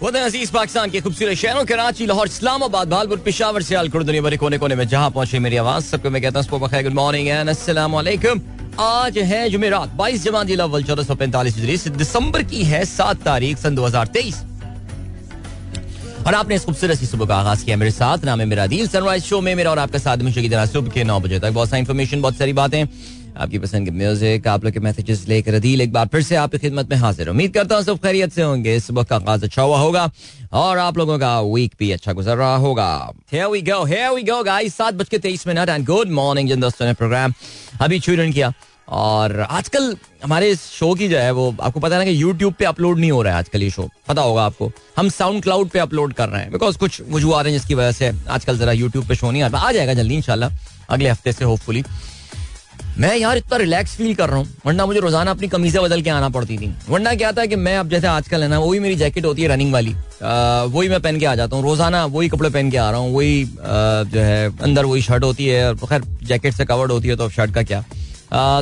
अज़ीज़ पाकिस्तान के खूबसूरत शहरों कराची लाहौर, इस्लामाबाद भालपुर पिशावर से सियाल दुनिया भरे कोने कोने में जहाँ पहुँचे मेरी आवाज़। सबको मैं कहता हूँ गुड मॉर्निंग एंड वालेकुम आज है जुमेरात, बाईस जमात अव्वल, चौदह सौ पैंतालीस दिसंबर की है सात तारीख, सन दो हज़ार तेईस। और आपने इस खूबसूरत सुबह का आगाज़ किया मेरे साथ। नाम है मेरा दिल सनराइज शो में मेरा और आपका साथ हमेशा की तरह सुबह के नौ बजे तक। बहुत सारी इन्फॉर्मेशन बहुत सारी बातें। आपकी पसंद के म्यूज़िक आप लोग के मैसेजेस लेकर अदील एक बार फिर से आपकी खिदमत में हाजिर उम्मीद करता हूँ सब खैरियत से होंगे। वक्त का आगाज़ अच्छा हुआ होगा और आप लोगों का वीक भी अच्छा गुजर रहा होगा। Here we go, here we go guys. सात बज के तेईस मिनट एंड गुड मॉर्निंग जिन दोस्तों ने प्रोग्राम अभी शुरू किया। और आजकल हमारे इस शो की जो है वो आपको पता है ना कि यूट्यूब पे अपलोड नहीं हो रहा है आजकल ये शो पता होगा आपको। हम साउंड क्लाउड पे अपलोड कर रहे हैं बिकॉज़ कुछ वजूहत हैं जिसकी वजह से आजकल जरा यूट्यूब पे शो नहीं आता आ जाएगा जल्दी इंशाल्लाह। अगले हफ़्ते से होपफुली मैं यार इतना रिलैक्स फील कर रहा हूँ, वरना मुझे रोज़ाना अपनी कमीजें बदल के आना पड़ती थी। वरना क्या था कि मैं अब जैसे आजकल है ना, वही मेरी जैकेट होती है रनिंग वाली। वही मैं पहन के आ जाता हूँ, रोज़ाना वही कपड़े पहन के आ रहा हूँ, वही जो है, अंदर वही शर्ट होती है खैर जैकेट से कवर्ड होती है तो शर्ट का क्या।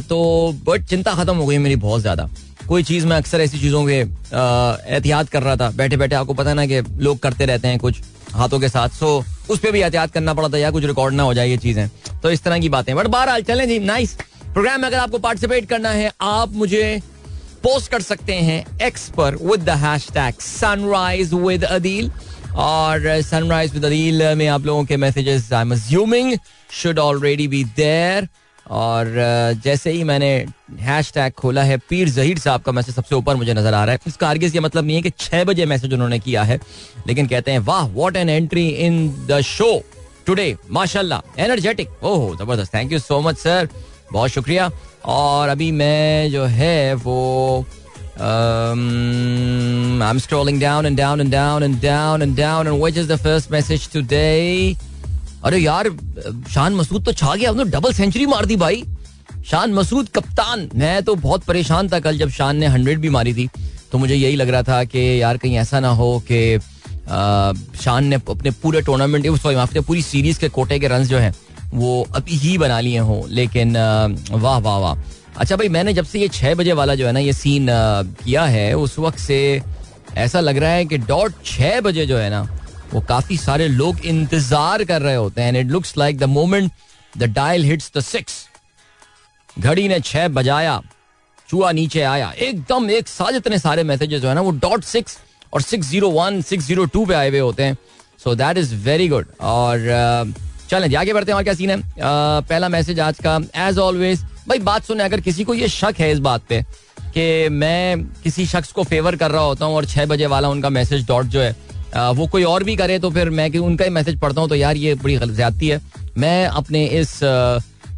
तो बट चिंता खत्म हो गई मेरी बहुत ज़्यादा। कोई चीज़ में अक्सर ऐसी चीज़ों के एहतियात कर रहा था बैठे बैठे आपको पता ना कि लोग करते रहते हैं कुछ हाथों के साथ सो उस पर भी एहतियात करना पड़ा था या कुछ रिकॉर्ड ना हो जाए ये चीज़ें। तो इस तरह की बातें बट बहरहाल, चलें जी नाइस प्रोग्राम में अगर आपको पार्टिसिपेट करना है, आप मुझे पोस्ट कर सकते हैं एक्स पर with the hashtag Sunrise with Adeel और सनराइज विद अदील में आप लोगों के messages I am assuming should already be there और जैसे ही मैंने हैश टैग खोला है, पीर जहीर साहब का मैसेज सबसे ऊपर मुझे नज़र आ रहा है। इसका आगे ये मतलब नहीं है कि छह बजे मैसेज उन्होंने किया है, लेकिन कहते हैं, वाह what an entry in the show today माशाल्लाह एनर्जेटिक ओह, ज़बरदस्त thank you so much sir बहुत शुक्रिया। और अभी मैं जो है वो I am scrolling down and down and down and down and down and which is the first message today अरे यार, शान मसूद तो छा गया, उसने डबल सेंचुरी मार दी भाई। शान मसूद कप्तान, मैं तो बहुत परेशान था कल जब शान ने हंड्रेड भी मारी थी। तो मुझे यही लग रहा था कि यार कहीं ऐसा ना हो कि शान ने अपने पूरे टूर्नामेंट सॉरी माफ़ पूरी सीरीज़ के कोटे के रन जो हैं वो अभी ही बना लिए हों, लेकिन वाह वाह वाह। अच्छा भाई, मैंने जब से ये छह बजे वाला जो है ना, ये सीन किया है, उस वक्त से ऐसा लग रहा है कि डॉट छह बजे जो है ना, वो काफ़ी सारे लोग इंतज़ार कर रहे होते हैं it looks like the moment the dial hits the six घड़ी ने छह बजाया, चूहा नीचे आया। एकदम एक साथ इतने सारे मैसेजेस जो है ना, वो डॉट सिक्स और six zero one six zero two पे आए हुए होते हैं। So that is very good और चलें आगे बढ़ते हैं और क्या सीन है? पहला मैसेज आज का एज ऑलवेज भाई बात सुने अगर किसी को ये शक है इस बात पे कि मैं किसी शख्स को फेवर कर रहा होता हूँ और छह बजे वाला उनका मैसेज डॉट जो है वो कोई और भी करे तो फिर मैं उनका ही मैसेज पढ़ता हूँ तो यार ये बड़ी ज्यादती है। मैं अपने इस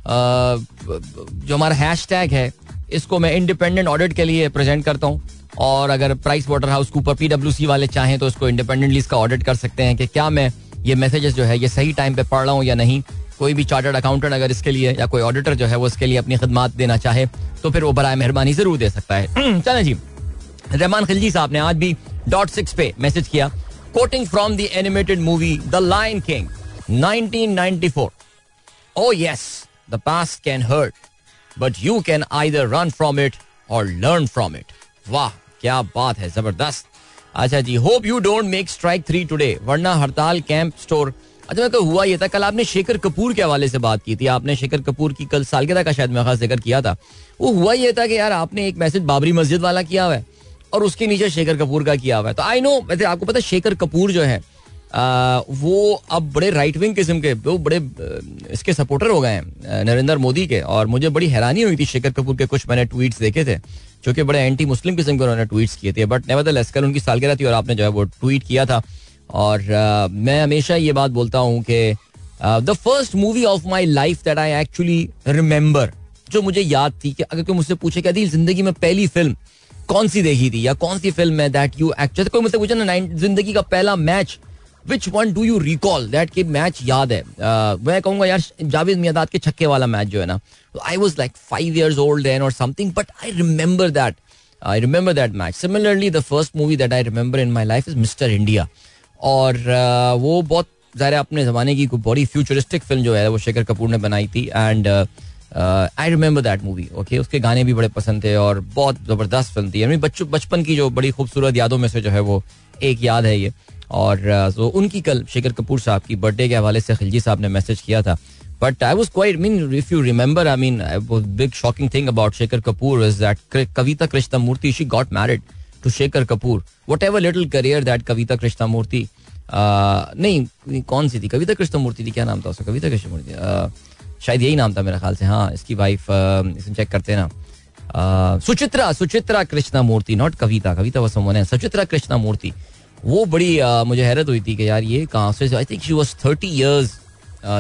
जो हमारा हैश टैग है, इसको मैं इंडिपेंडेंट ऑडिट के लिए प्रेजेंट करता हूँ और अगर प्राइस वाटर हाउस के ऊपर पीडब्ल्यू वाले चाहें तो इसको इंडिपेंडेंटली इसका ऑडिट कर सकते हैं कि क्या मैं ये मैसेजेस जो है ये सही टाइम पे पढ़ रहा हूँ या नहीं कोई भी चार्टर्ड अकाउंटेंट अगर इसके लिए या कोई ऑडिटर जो है वो इसके लिए अपनी खदमात देना चाहे तो फिर वो बरए मेहरबानी ज़रूर दे सकता है। चले जी। रहमान खिलजी साहब ने आज भी डॉट सिक्स पे मैसेज किया। Quoting from the animated movie the Lion King 1994 oh yes, the past can hurt, but you can either run from it or learn from it वाह क्या बात है ज़बरदस्त। अच्छा जी hope you don't make strike three today वरना हड़ताल camp store अच्छा मैं तो हुआ ये था कल आपने शेखर कपूर के हवाले से बात की थी आपने शेखर कपूर की कल सालगिरह का शायद मैं खास ज़िक्र किया था। वो हुआ ये था कि यार आपने एक मैसेज बाबरी मस्जिद वाला किया हुआ है और उसके नीचे शेखर कपूर का किया हुआ है। तो आई नो वैसे आपको पता शेखर कपूर जो है आ, वो अब बड़े राइट विंग किस्म के वो बड़े इसके सपोर्टर हो गए हैं नरेंद्र मोदी के और मुझे बड़ी हैरानी हुई थी शेखर कपूर के कुछ मैंने ट्वीट्स देखे थे। जो कि बड़े एंटी मुस्लिम किस्म के उन्होंने ट्वीट्स किए थे बट नेवर कल उनकी सालगिरह थी और आपने जो है वो ट्वीट किया था। और uh, मैं हमेशा ये बात बोलता हूँ कि the first movie of my life that I actually remember जो मुझे याद थी कि अगर कोई मुझसे पूछे कि अदील ज़िंदगी में पहली फ़िल्म कौन सी देखी थी? या कौन सी फ़िल्म है दैट यू जैसे कोई मुझसे पूछे ना ज़िंदगी का पहला match which one do you recall that के मैच याद है मैं कहूँगा यार, जावेद मियादाद के छक्के वाला मैच जो है ना I was like five years old then और something but I remember that I remember that match similarly the first movie that I remember in my life is mister India और वो बहुत ज़ाहिर अपने ज़माने की बड़ी फ्यूचरिस्टिक फ़िल्म जो है, वो शेखर कपूर ने बनाई थी and I remember that movie okay उसके गाने भी बड़े पसंद थे और बहुत ज़बरदस्त फ़िल्म थी। बच्चों, बचपन की जो बड़ी खूबसूरत यादों में से जो है वो एक याद है ये। और तो उनकी कल शेखर कपूर साहब की बर्थडे के हवाले से खिलजी साहब ने मैसेज किया था। But I was quite mean if you remember I mean big shocking thing about Shekhar Kapur is that Kavita Krishna Murthy she got married to Shekhar Kapur whatever little career that Kavita Krishna Murthy नहीं कौन सी थी? कविता कृष्ण मूर्ति थी, क्या नाम था उसका? कविता कृष्ण मूर्ति शायद यही नाम था मेरे ख्याल से। हाँ इसकी वाइफ इसे चेक करते ना। सुचित्रा सुचित्रा कृष्णा मूर्ति नॉट कविता कविता वो समवन सुचित्रा कृष्णा मूर्ति वो बड़ी मुझे हैरत हुई थी कि यार ये कहाँ से I think she was thirty years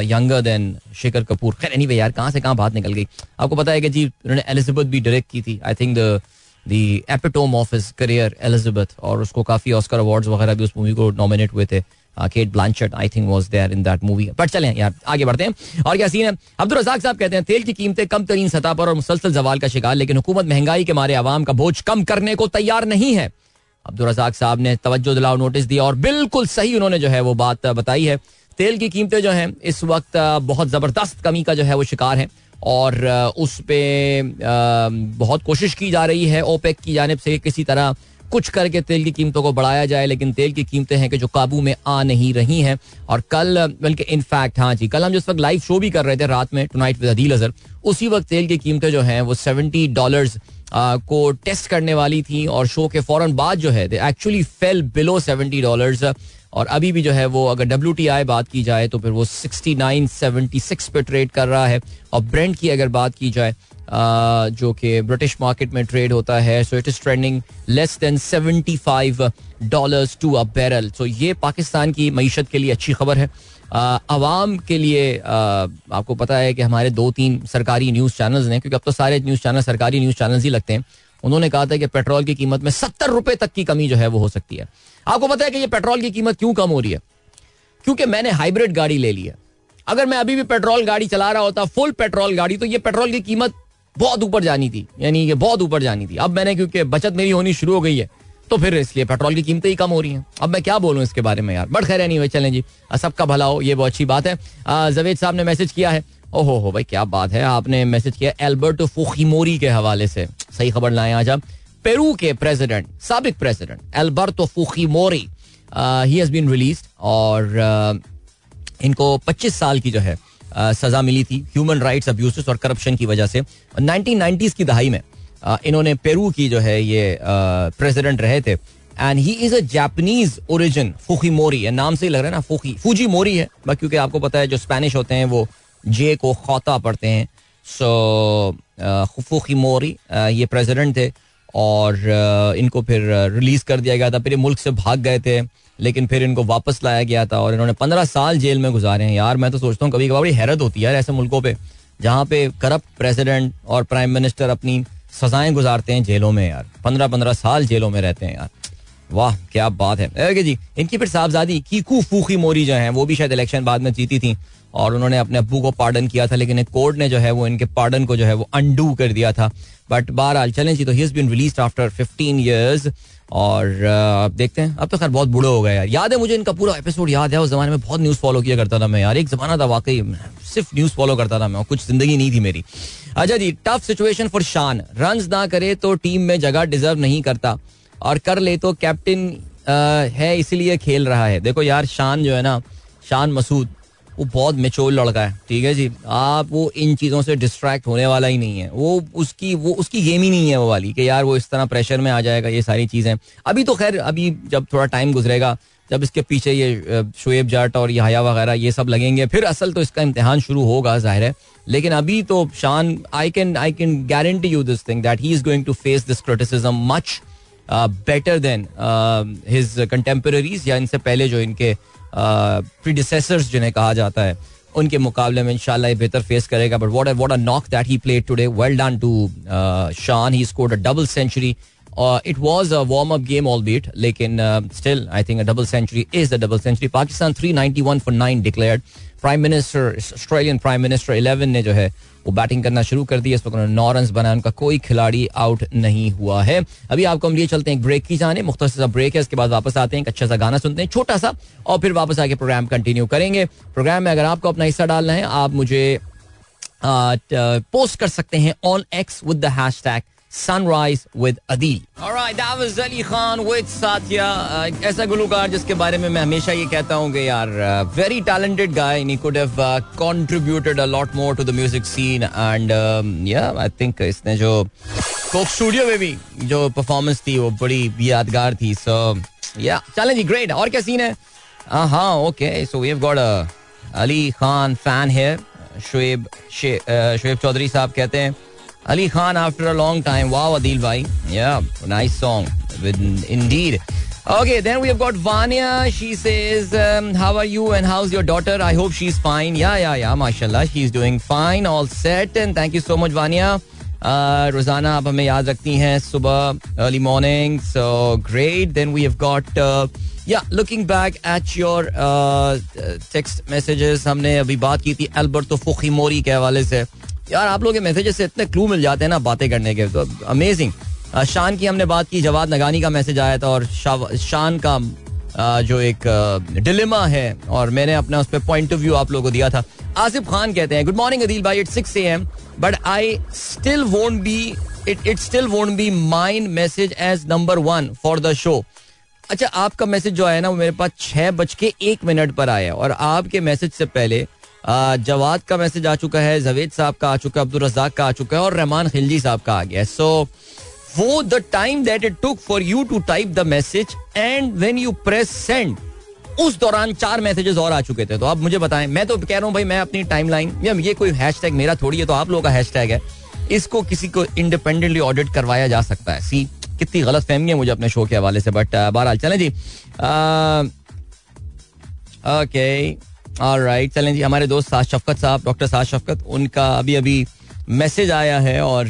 younger than Shekhar Kapur खैर एनीवे यार, कहाँ से कहाँ बात निकल गई। आपको पता है कि जी, उन्होंने एलिजाबेथ भी डायरेक्ट की थी। I think the the epitome of his career Elizabeth और उसको काफ़ी ऑस्कर अवार्ड्स वगैरह भी उस मूवी को नॉमिनेट हुए थे। Kate Blanchett I think was there in that movie but चलें यार, आगे बढ़ते हैं। और क्या सीन है? अब्दुल रजाक साहब कहते हैं, तेल की कीमतें कम तरीन सतह पर और मुसलसल जवाल का शिकार, लेकिन हुकूमत महँगाई के मारे आवाम का बोझ कम करने को तैयार नहीं है। अब्दुल रजाक साहब ने तवज्जो दिलाओ, नोटिस दिया और बिल्कुल सही उन्होंने जो है वो बात बताई है। तेल की कीमतें जो हैं, इस वक्त बहुत ज़बरदस्त कमी का जो है वो शिकार है और उस पर बहुत कोशिश की जा रही है, ओपेक की जानब से किसी तरह कुछ करके तेल की कीमतों को बढ़ाया जाए, लेकिन तेल की कीमतें हैं कि जो काबू में आ नहीं रही हैं। और कल, बल्कि इनफैक्ट हाँ जी, कल हम जिस वक्त लाइव शो भी कर रहे थे रात में टुनाइट विद अदील अजहर उसी वक्त तेल की कीमतें जो हैं, वो सेवेंटी डॉलर्स को टेस्ट करने वाली थी, और शो के फ़ौरन बाद जो है actually fell below seventy dollars और अभी भी जो है वो अगर डब्ल्यू टी आई बात की जाए तो फिर वो सिक्सटी नाइन सेवेंटी सिक्स पे ट्रेड कर रहा है। और ब्रेंड की अगर बात की जाए जो कि ब्रिटिश मार्केट में ट्रेड होता है so it is trending less than seventy five dollar to a barrel so ये पाकिस्तान की मीशत के लिए अच्छी खबर है। आवाम के लिए आपको पता है कि हमारे दो तीन सरकारी न्यूज़ चैनल्स हैं, क्योंकि अब तो सारे न्यूज़ चैनल सरकारी न्यूज़ चैनल्स ही लगते हैं। उन्होंने कहा था कि पेट्रोल की कीमत में सत्तर रुपए तक की कमी जो है वो हो सकती है। आपको पता है कि ये पेट्रोल की कीमत क्यों कम हो रही है? क्योंकि मैंने हाइब्रिड गाड़ी ले ली है। अगर मैं अभी भी पेट्रोल गाड़ी चला रहा होता, फुल पेट्रोल गाड़ी तो ये पेट्रोल की कीमत बहुत ऊपर जानी थी। यानी ये बहुत ऊपर जानी थी। अब मैंने, क्योंकि बचत मेरी होनी शुरू हो गई है तो फिर इसलिए पेट्रोल की कीमतें ही कम हो रही हैं। अब मैं क्या बोलूँ इसके बारे में यार? बट खैर नहीं हुए चलें जी। सबका भला हो, ये बहुत अच्छी बात है। जवेद साहब ने मैसेज किया है ओहो हो भाई क्या बात है। आपने मैसेज किया एल्बर्टो फुखीमोरी के हवाले से। सही खबर लाए आज आप पेरू के प्रेसिडेंट सबक president Alberto Fujimori he has been released और uh, इनको 25 साल की जो है uh, सजा मिली थी ह्यूमन राइट्स अब्यूज और करप्शन की वजह से। नाइनटीन की दहाई में uh, इन्होंने पेरू की जो है ये प्रेसिडेंट रहे थे। And he is a Japanese origin Fujimori नाम से ही लग रहा है ना फूखी फूजी मोरी है क्योंकि आपको पता है जो स्पेनिश होते हैं वो जे को खोता पढ़ते हैं सो फूखी मोरी ये प्रेसिडेंट थे और इनको फिर रिलीज़ कर दिया गया था। फिर ये मुल्क से भाग गए थे, लेकिन फिर इनको वापस लाया गया था और इन्होंने पंद्रह साल जेल में गुजारे हैं। यार, मैं तो सोचता हूँ कभी कभार बड़ी हैरत होती है यार ऐसे मुल्कों पे, जहाँ पे करप्ट प्रेसिडेंट और प्राइम मिनिस्टर अपनी सजाएँ गुजारते हैं जेलों में यार। पंद्रह पंद्रह साल जेलों में रहते हैं यार। वाह, क्या बात है। जी, इनकी फिर साहबजादी कीकू फूखी मोरी जो है, वो भी शायद इलेक्शन बाद में जीती थी। और उन्होंने अपने अबू को पार्डन किया था लेकिन एक कोर्ट ने जो है वो इनके पार्डन को जो है वो अंडू कर दिया था। बट बहरहाल चलें जी तो he been released after fifteen years और uh, देखते हैं। अब तो खैर बहुत बूढ़े हो गए यार। याद है मुझे इनका पूरा एपिसोड याद है उस जमाने में बहुत न्यूज़ फॉलो किया करता था मैं यार। एक जमाना था वाकई सिर्फ़ न्यूज़ फॉलो करता था मैं और कुछ ज़िंदगी नहीं थी मेरी। अच्छा जी tough situation for Shan run ना करे तो टीम में जगह डिजर्व नहीं करता। और कर ले तो कैप्टन है इसीलिए खेल रहा है। देखो यार शान जो है ना शान मसूद वो बहुत मेचोर लड़का है, ठीक है जी? आप वो इन चीज़ों से डिस्ट्रैक्ट होने वाला ही नहीं है। वो उसकी वो उसकी गेम ही नहीं है वो वाली कि यार वो इस तरह प्रेशर में आ जाएगा, ये सारी चीज़ें। अभी तो खैर, अभी जब थोड़ा टाइम गुजरेगा, जब इसके पीछे ये शुएब जाट और ये हया वगैरह ये सब लगेंगे, फिर असल तो इसका इम्तहान शुरू होगा ज़ाहिर है। लेकिन अभी तो Shan I can I can guarantee you this thing that he is going to face this criticism much better than his contemporaries या इनसे पहले जो इनके प्रीडिसेसर्स जिन्हें कहा जाता है, उनके मुकाबले में इंशाल्लाह ये बेहतर फेस करेगा। But what what a knock that he played today well done to Shan he scored a double century it was a warm up game albeit लेकिन still I think a double century is the double century Pakistan 391 for nine declared prime minister Australian prime minister 11 ने जो है, वो batting करना शुरू कर दी इस वक्त उन्होंने नौ रन बनाए, उनका कोई खिलाड़ी आउट नहीं हुआ है। अभी आपको हम लिए चलते हैं ब्रेक की जाने। मुख्तर सा ब्रेक है, इसके बाद वापस आते हैं, एक अच्छा सा गाना सुनते हैं, छोटा सा, और फिर वापस आके प्रोग्राम कंटिन्यू करेंगे। प्रोग्राम में अगर आपको अपना हिस्सा डालना है, आप मुझे पोस्ट कर सकते हैं on X with the hashtag sunrise with Adeel Khan with Satya. Uh, ऐसा गुलूकार जिसके बारे में मैं हमेशा ये कहता हूँ कि यार very talented guy he could have contributed a lot more to the music scene and yeah I think इसने जो कोक स्टूडियो में भी जो परफॉर्मेंस थी वो बड़ी यादगार थी सो या चलें जी ग्रेट और क्या सीन है? हाँ okay so we have got Ali Khan fan here Shoaib Shoaib Chaudhry साहब कहते हैं Ali Khan after a long time wow Adeel भाई yeah nice song with indeed Okay, then we have got Vanya. She says, um, "How are you and how's your daughter? I hope she's fine. Yeah, yeah, yeah. Mashallah, she's doing fine. All set. And thank you so much, Vanya. Uh, रोजाना आप हमें याद रखती हैं सुबह early morning so great then we have got yeah looking back at your text messages हमने अभी बात की थी एल्बर्टो फुखीमोरी के हवाले से यार, आप लोग के मैसेजेस से इतने क्लू मिल जाते हैं ना बातें करने के तो अमेजिंग शान की हमने बात की, जवाद नगानी का मैसेज आया था और शान का जो एक डिलेमा है और मैंने अपना उस पर पॉइंट ऑफ़ व्यू आप लोगों को दिया था। आसिफ खान कहते हैं गुड मॉर्निंग अदील भाई it six AM but I still won't be it it still won't be mine message as number one for the show अच्छा आपका मैसेज जो आया ना, वो मेरे पास छह बज के एक मिनट पर आया और आपके मैसेज से पहले जवाद का मैसेज आ चुका है, जवेद साहब का आ चुका है अब्दुल रजाक का आ चुका है और रहमान खिलजी साहब का आ गया सो वो the time that it took for you to type the message and when you press send उस दौरान चार मैसेजेस और आ चुके थे। तो आप मुझे बताएँ, मैं तो कह रहा हूँ, भाई, मैं अपनी टाइम लाइन या कोई हैश टैग मेरा थोड़ी है तो आप लोगों का हैश टैग है। इसको किसी को इंडिपेंडेंटली ऑडिट करवाया जा सकता है। सी कितनी गलत फहमी है मुझे अपने शो के हवाले से बट बहरहाल, चलें जी। ओके राइट चलें जी, हमारे दोस्त साज शफकत साहब, डॉक्टर साज शफकत, उनका अभी अभी मैसेज आया है और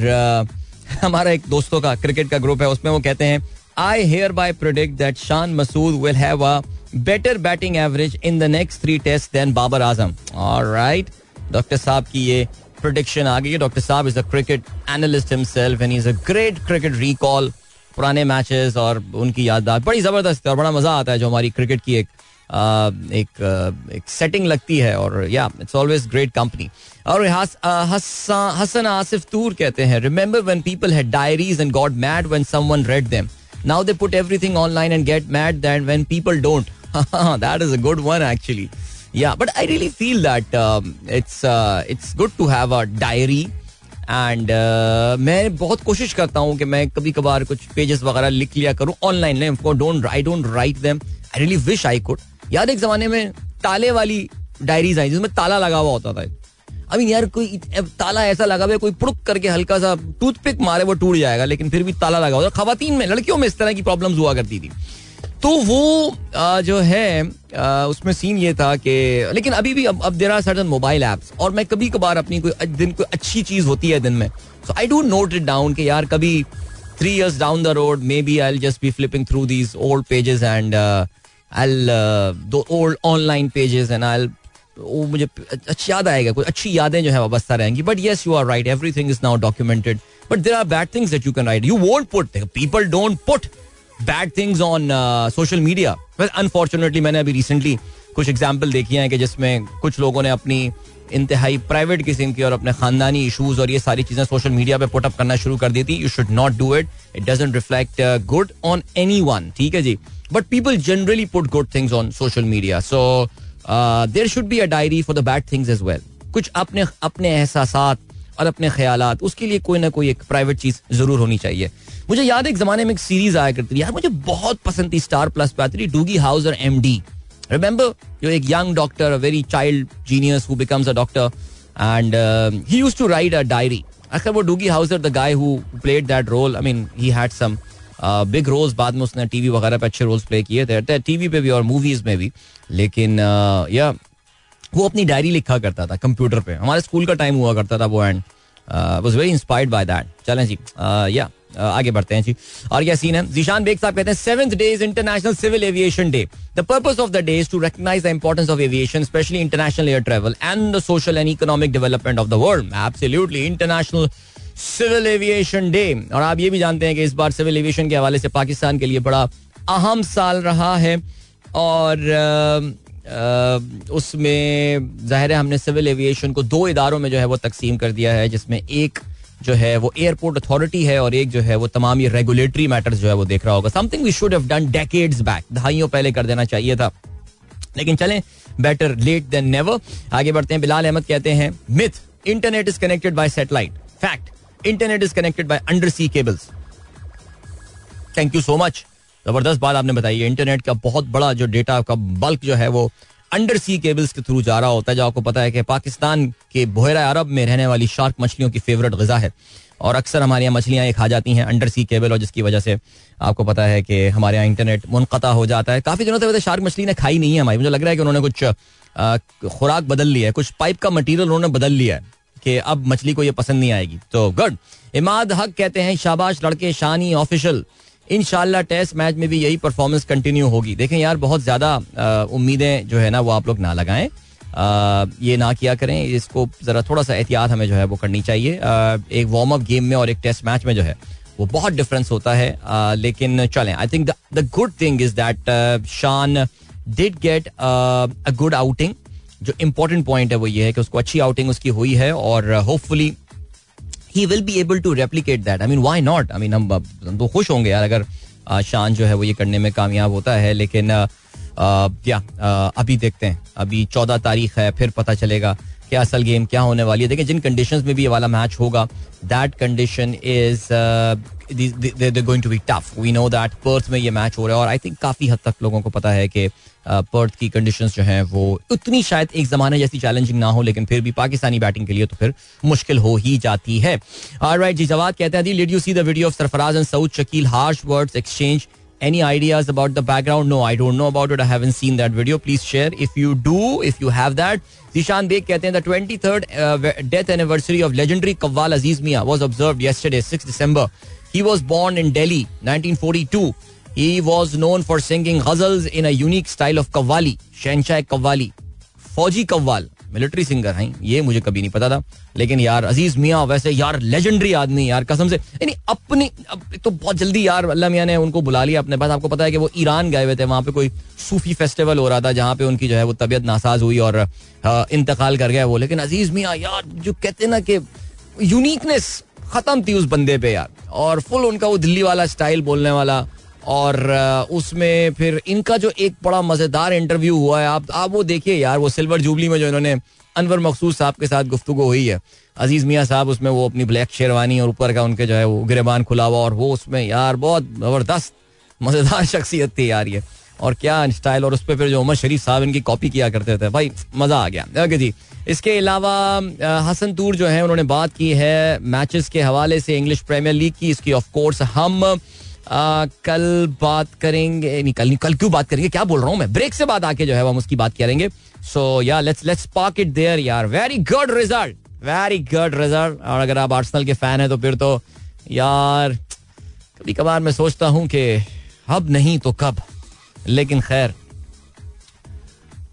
हमारा एक दोस्तों का क्रिकेट का ग्रुप है, उसमें वो कहते हैं I hereby predict that Shan Masood will have a better batting average in the next three test than Babar Azam right doctor साहब की ये प्रोडिक्शन आ गई है। डॉक्टर साहब is a cricket analyst himself and is a great cricket recall पुराने matches और उनकी याददाश्त। बड़ी ज़बरदस्त है और बड़ा मज़ा आता है जो हमारी क्रिकेट की एक एक एक सेटिंग लगती है और yeah it's always great company और हसन आसिफ तूर कहते हैं remember when people had diaries and got mad when someone read them now they put everything online and get mad that when people don't that is a good one actually yeah but I really feel that it's it's good to have a diary and uh, मैं बहुत कोशिश करता हूँ कि मैं कभी कभार कुछ पेजेस वगैरह लिख लिया करूँ online don't I don't write them I really wish I could यार एक जमाने में ताले वाली डायरीज आई जिसमें ताला लगा हुआ होता था। अभी यार कोई ताला ऐसा लगा हुआ कोई पुड़क करके हल्का सा टूथपिक मारे वो टूट जाएगा लेकिन फिर भी ताला लगा हुआ खातन में लड़कियों में इस तरह की प्रॉब्लम हुआ करती थी। तो वो आ, जो है आ, उसमें सीन ये था कि लेकिन अभी भी अब there are certain mobile apps और मैं कभी कभार अपनी कोई दिन कोई अच्छी चीज़ होती है दिन में। So I do note it down कि यार कभी three years down the road maybe I just be flipping through these old pages and I'll the old online pages and I'll वो मुझे अच्छी, याद आएगा, कुछ अच्छी यादें जो है वाबस्ता रहेंगी। But yes you are right everything is now documented but there are bad things that you can write you won't put people don't put bad things on social media unfortunately मैंने अभी रिसेंटली कुछ example देखी हैं कि जिसमें कुछ लोगों ने अपनी इंतहाई प्राइवेट किस्म की और अपने खानदानी इशूज और ये सारी चीज़ें सोशल मीडिया पे पुटअप करना शुरू कर दी थी. You should not do it it doesn't reflect good on anyone ठीक है जी? But people generally put good things on social media so there should be a diary for the bad things as well कुछ अपने अपने एहसास और अपने ख्याल उसके लिए कोई ना कोई एक प्राइवेट चीज़ ज़रूर होनी चाहिए। मुझे याद एक जमाने में एक सीरीज़ आया करती थी। यार, मुझे बहुत पसंद थी स्टार प्लस पे आती थी डूगी हाउस और एम डी रिमेंबर जो एक young doctor very child genius who becomes a doctor and he used to write a diary अक्सर वो Doogie Howser the guy who played that role I mean he had some big roles बाद में उसने TV वगैरह पे अच्छे roles play किए थे। टीवी पे भी और मूवीज़ में भी। लेकिन या, वो अपनी डायरी लिखा करता था कंप्यूटर पे। हमारे स्कूल का टाइम हुआ करता था वो and was very inspired by that चलें जी या आगे बढ़ते हैं जी। और क्या सीन है? जीशान बेग साहब कहते हैं seventh day is International Civil Aviation Day the purpose of the day is to recognise the importance of aviation specially international air travel and the social and economic development of the world absolutely International Civil Aviation Day. और आप ये भी जानते हैं कि इस बार civil aviation के हवाले से पाकिस्तान के लिए बड़ा अहम साल रहा है। और उसमें ज़ाहिर है हमने सिविल एविएशन को दो इदारों में जो है वो तकसीम कर दिया है, जिसमें एक जो है वो एयरपोर्ट अथॉरिटी है और एक जो है वो तमाम ये रेगुलेटरी मैटर्स जो है वो देख रहा होगा। Something we should have done decades back. दहाइयों पहले कर देना चाहिए था। लेकिन चलें, बेटर लेट देन नेवर। आगे बढ़ते हैं। बिलाल अहमद कहते हैं, myth, internet is connected by satellite. Fact internet is connected by undersea cables thank you so much ज़बरदस्त बात आपने बताई। इंटरनेट का बहुत बड़ा जो डेटा का बल्क जो है वो अंडर सी केबल्स के थ्रू जा रहा होता है। जो आपको पता है कि पाकिस्तान के बहरा अरब में रहने वाली शार्क मछलियों की फेवरेट गजा है। और अक्सर हमारे यहाँ मछलियाँ एक खा जाती हैं अंडर सी केबल और जिसकी वजह से आपको पता है कि हमारे यहाँ इंटरनेट मुनक़ा हो जाता है। काफ़ी दिनों से वैसे शार्क मछली ने खाई नहीं है हमारी। मुझे लग रहा है कि उन्होंने कुछ खुराक बदल लिया है। कुछ पाइप का मटीरियल उन्होंने बदल लिया है। कि अब मछली को ये पसंद नहीं आएगी। तो गुड। इमाद हक कहते हैं, शाबाश लड़के, शानी, ऑफिशियल। इन टेस्ट मैच में भी यही परफॉर्मेंस कंटिन्यू होगी। देखें यार, बहुत ज़्यादा उम्मीदें जो है ना, वो आप लोग ना लगाएँ। ये ना किया करें। इसको जरा थोड़ा सा एहतियात हमें जो है वो करनी चाहिए। एक वार्म अप गेम में और एक टेस्ट मैच में जो है, वो बहुत डिफरेंस होता है। लेकिन चलें I think the good thing is that Shan did get a good outing जो इंपॉर्टेंट पॉइंट है वो ये है कि उसको अच्छी आउटिंग उसकी हुई है और hopefully he will be able to replicate that I mean why not I mean हम तो खुश होंगे यार अगर शान जो है वो ये करने में कामयाब होता है, लेकिन क्या अभी देखते हैं। अभी चौदह तारीख है, फिर पता चलेगा कि असल गेम क्या होने वाली है। देखिए, जिन कंडीशंस में भी ये वाला मैच होगा that condition is going to be tough we know that Perth में ये मैच हो रहा है और आई थिंक काफ़ी हद तक लोगों को पता है कि पर्थ की कंडीशंस जो हैं वो उतनी शायद एक जमाने जैसी चैलेंजिंग ना हो, लेकिन फिर भी पाकिस्तानी बैटिंग के लिए तो फिर मुश्किल हो ही जाती है। राइट जी, जवाब कहते हैं you see the of Sarfaraz and Saud Shakeel harsh words exchange any ideas about the background no I don't know about it I seen that video please share if you do if you have that Zeeshan Baig कहते हैं twenty third death anniversary of legendary qawwal Aziz Mian was observe yesterday six December he was born in Delhi to Was known for singing ghazals in a unique style of qawwali शहनशाह कव्वाली फौजी कव्वाल military singer हैं, ये मुझे कभी नहीं पता था। लेकिन यार, अज़ीज़ मियाँ, वैसे यार लेजेंडरी आदमी यार, कसम से। यानी अपनी तो बहुत जल्दी यार, अल्लाह मियाँ ने उनको बुला लिया अपने पास। आपको पता है कि वो ईरान गए हुए थे, वहाँ पे कोई सूफी फेस्टिवल हो रहा था, जहाँ पे उनकी जो है वो तबीयत नासाज हुई और इंतकाल कर गया वो। लेकिन अज़ीज़ मियाँ, यार, जो कहते ना कि यूनिकनेस खत्म थी उस बंदे पे यार। और फुल उनका वो दिल्ली वाला स्टाइल बोलने वाला और उसमें फिर इनका जो एक बड़ा मज़ेदार इंटरव्यू हुआ है, आप आप वो देखिए यार, वो सिल्वर जुबली में जो इन्होंने अनवर मखसूस साहब के साथ गुफ्तु हुई है। अज़ीज़ मियाँ साहब उसमें वो अपनी ब्लैक शेरवानी और ऊपर का उनके जो है वो गिरबान खुला हुआ और वो उसमें यार बहुत ज़बरदस्त मज़ेदार शख्सियत थी यार ये। और क्या स्टाइल और उस पर फिर जो उमर शरीफ साहब इनकी कॉपी किया करते थे, भाई मज़ा आ गया। ओके जी, इसके अलावा हसन तूर जो है, उन्होंने बात की है मैचेस के हवाले से इंग्लिश प्रीमियर लीग की, इसकी ऑफ़ कोर्स हम आ, कल बात करेंगे नहीं कल नहीं कल क्यों बात करेंगे? क्या बोल रहा हूँ मैं? ब्रेक से बाद आके जो है हम उसकी बात करेंगे। So yeah let's let's park it there यार। Very good result very good result और अगर आप आर्सनल के फ़ैन है तो फिर तो यार कभी कभार मैं सोचता हूँ कि अब नहीं तो कब? लेकिन खैर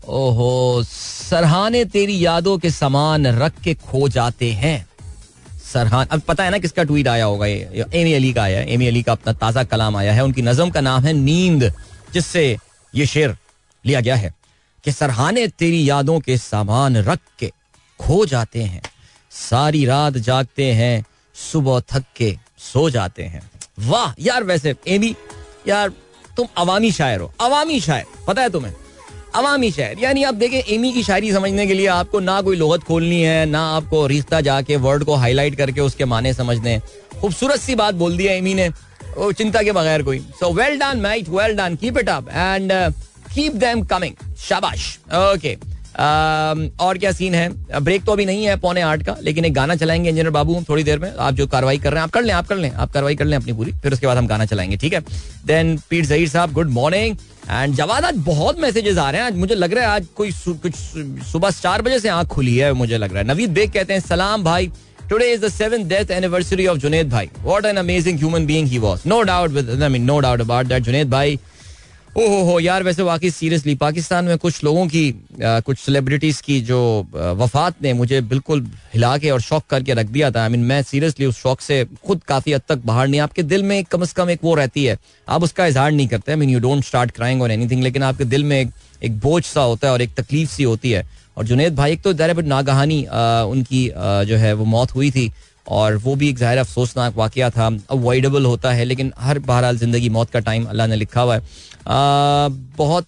ओहो सरहाने तेरी यादों के समान रख के खो जाते हैं। सरहान अब पता है ना किसका ट्वीट आया होगा ये? एमी अली का आया है। एमी अली का अपना ताज़ा कलाम आया है। उनकी नज़म का नाम है नींद, जिससे ये शेर लिया गया है कि सरहाने तेरी यादों के सामान रख के खो जाते हैं। सारी रात जागते हैं, सुबह थक के सो जाते हैं। वाह, यार वैसे एमी यार, तुम अवामी शायर हो। अवामी शायर, पता है तुम्हें? अवामी शायर यानी आप देखें, एमी की शायरी समझने के लिए आपको ना कोई लोहत खोलनी है, ना आपको रिश्ता जाके वर्ड को हाईलाइट करके उसके माने समझने खूबसूरत सी बात बोल दिया एमी ने चिंता के बगैर कोई। So well done mate well done keep it up and keep them coming शाबाश। ओके और क्या सीन है? ब्रेक तो अभी नहीं है पौने आठ का, लेकिन एक गाना चलाएँगे इंजीनियर बाबू, थोड़ी देर में। आप जो कार्रवाई कर रहे हैं, आप कर लें, आप कर लें, आप कार्रवाई कर लें अपनी पूरी, फिर उसके बाद हम गाना चलाएँगे, ठीक है? देन पीर जहीर साहब गुड मॉर्निंग एंड जवाब आज बहुत मैसेजेस आ रहे हैं। आज मुझे लग रहा है आज कोई कुछ सुबह चार बजे से आँख खुली है, मुझे लग रहा है। नवीद बेग कहते हैं, सलाम भाई today is the seven death anniversary of Junaid भाई. What an amazing human being he was no doubt with I mean no doubt about that Junaid भाई। ओहो हो यार वैसे वाकई सीरियसली पाकिस्तान में कुछ लोगों की आ, कुछ सेलिब्रिटीज की जो वफात ने मुझे बिल्कुल हिला के और शौक करके रख दिया था। आई I मीन mean, मैं सीरियसली उस शौक से खुद काफ़ी हद तक बाहर नहीं आपके दिल में कम से कम एक वो रहती है। आप उसका इजहार नहीं करते। I mean you don't start crying और एनीथिंग लेकिन आपके दिल में एक एक बोझ सा होता है और एक तकलीफ़ सी होती है। और जुनेद भाई एक तो दर नागहानी उनकी जो है वो मौत हुई थी और वो भी एक ज़ाहिर अफसोसनाक वाक़ था। अवॉइडेबल होता है लेकिन हर बहरहाल ज़िंदगी मौत का टाइम अल्लाह ने लिखा हुआ है। आ, बहुत